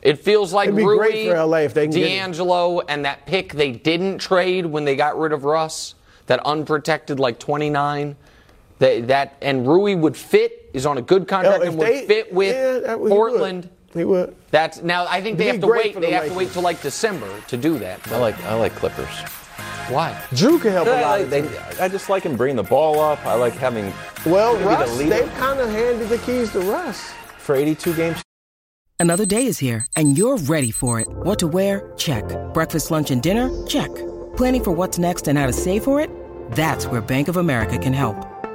It feels like It'd be Rui, great for LA if they can get. D'Angelo, and that pick they didn't trade when they got rid of Russ. That unprotected like 29. That that and Rui would fit. Is on a good contract and if would they- fit with yeah, that- he would. Portland. He would. That's now. I think they It'd have to wait. for They the have to wait till like December to do that. I like I like Clippers. Why? Jrue can help a lot. like- they- I just like him bringing the ball up. I like having well, maybe the Russ, they've kind of handed the keys to Russ. for 82 games. Another day is here, and you're ready for it. What to wear? Check. Breakfast, lunch, and dinner? Check. Planning for what's next and how to save for it? That's where Bank of America can help.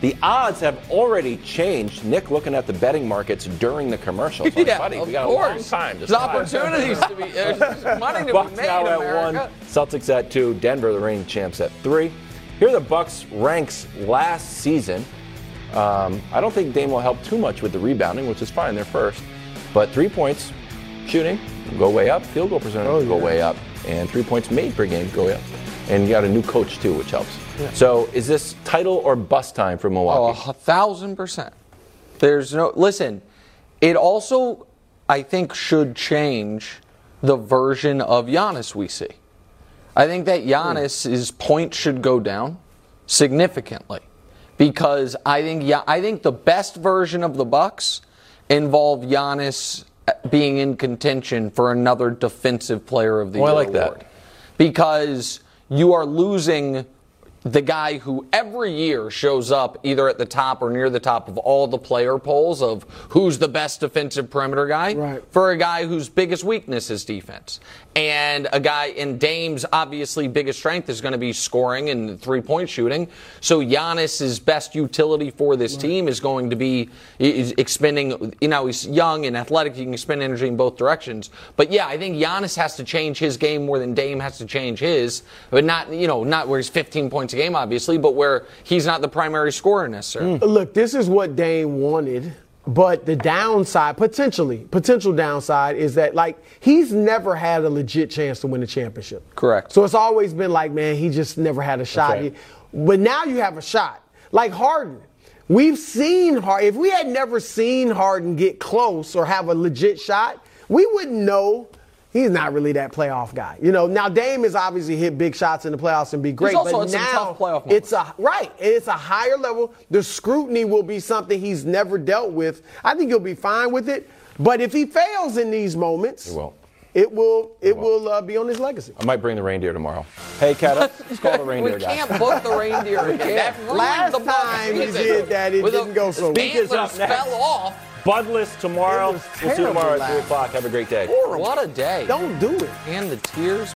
The odds have already changed. Nick looking at the betting markets during the commercial. So Yeah, buddy, of we got course. a long time. to There's opportunities to be. There's money to Bucks be made now at America. one, Celtics at two, Denver, the reigning champs, at three. Here are the Bucks ranks last season. Um, I don't think Dame will help too much with the rebounding, which is fine. They're first, but three points shooting go way up, field goal percentage Oh, go yeah. way up, and three points made per game go way up. And you got a new coach too, which helps. So is this title or bust time for Oh, Milwaukee? a thousand percent. There's no listen. It also, I think, should change the version of Giannis we see. I think that Giannis's hmm. point should go down significantly because I think yeah, I think the best version of the Bucks involve Giannis being in contention for another defensive player of the Oh, I year like that. award. Because you are losing the guy who every year shows up either at the top or near the top of all the player polls of who's the best defensive perimeter guy Right. for a guy whose biggest weakness is defense. And a guy in Dame's obviously biggest strength is going to be scoring and three point shooting. So Giannis's best utility for this team is going to be is expending, you know, he's young and athletic. He can expend energy in both directions. But yeah, I think Giannis has to change his game more than Dame has to change his. But not, you know, not where he's 15 points a game, obviously, but where he's not the primary scorer necessarily. Hmm. Look, this is what Dame wanted, but the downside, potentially, potential downside is that like he's never had a legit chance to win a championship. Correct. So it's always been like, man, he just never had a shot. right. But now you have a shot. Like Harden. We've seen Harden. If we had never seen Harden get close or have a legit shot, we wouldn't know he's not really that playoff guy. You know, now Dame has obviously hit big shots in the playoffs and be great, but now it's a right, it's a higher level. The scrutiny will be something he's never dealt with. I think he'll be fine with it, but if he fails in these moments, he will. It will. It will uh, be on his legacy. I might bring the reindeer tomorrow. Hey, Kata, let's call the reindeer. we can't guys. book the reindeer again. Last time he did that, it didn't go so well. Antlers fell off. Budless tomorrow. We'll see you tomorrow at 3 o'clock. Have a great day. Horrible. What a day. Don't do it. And the tears.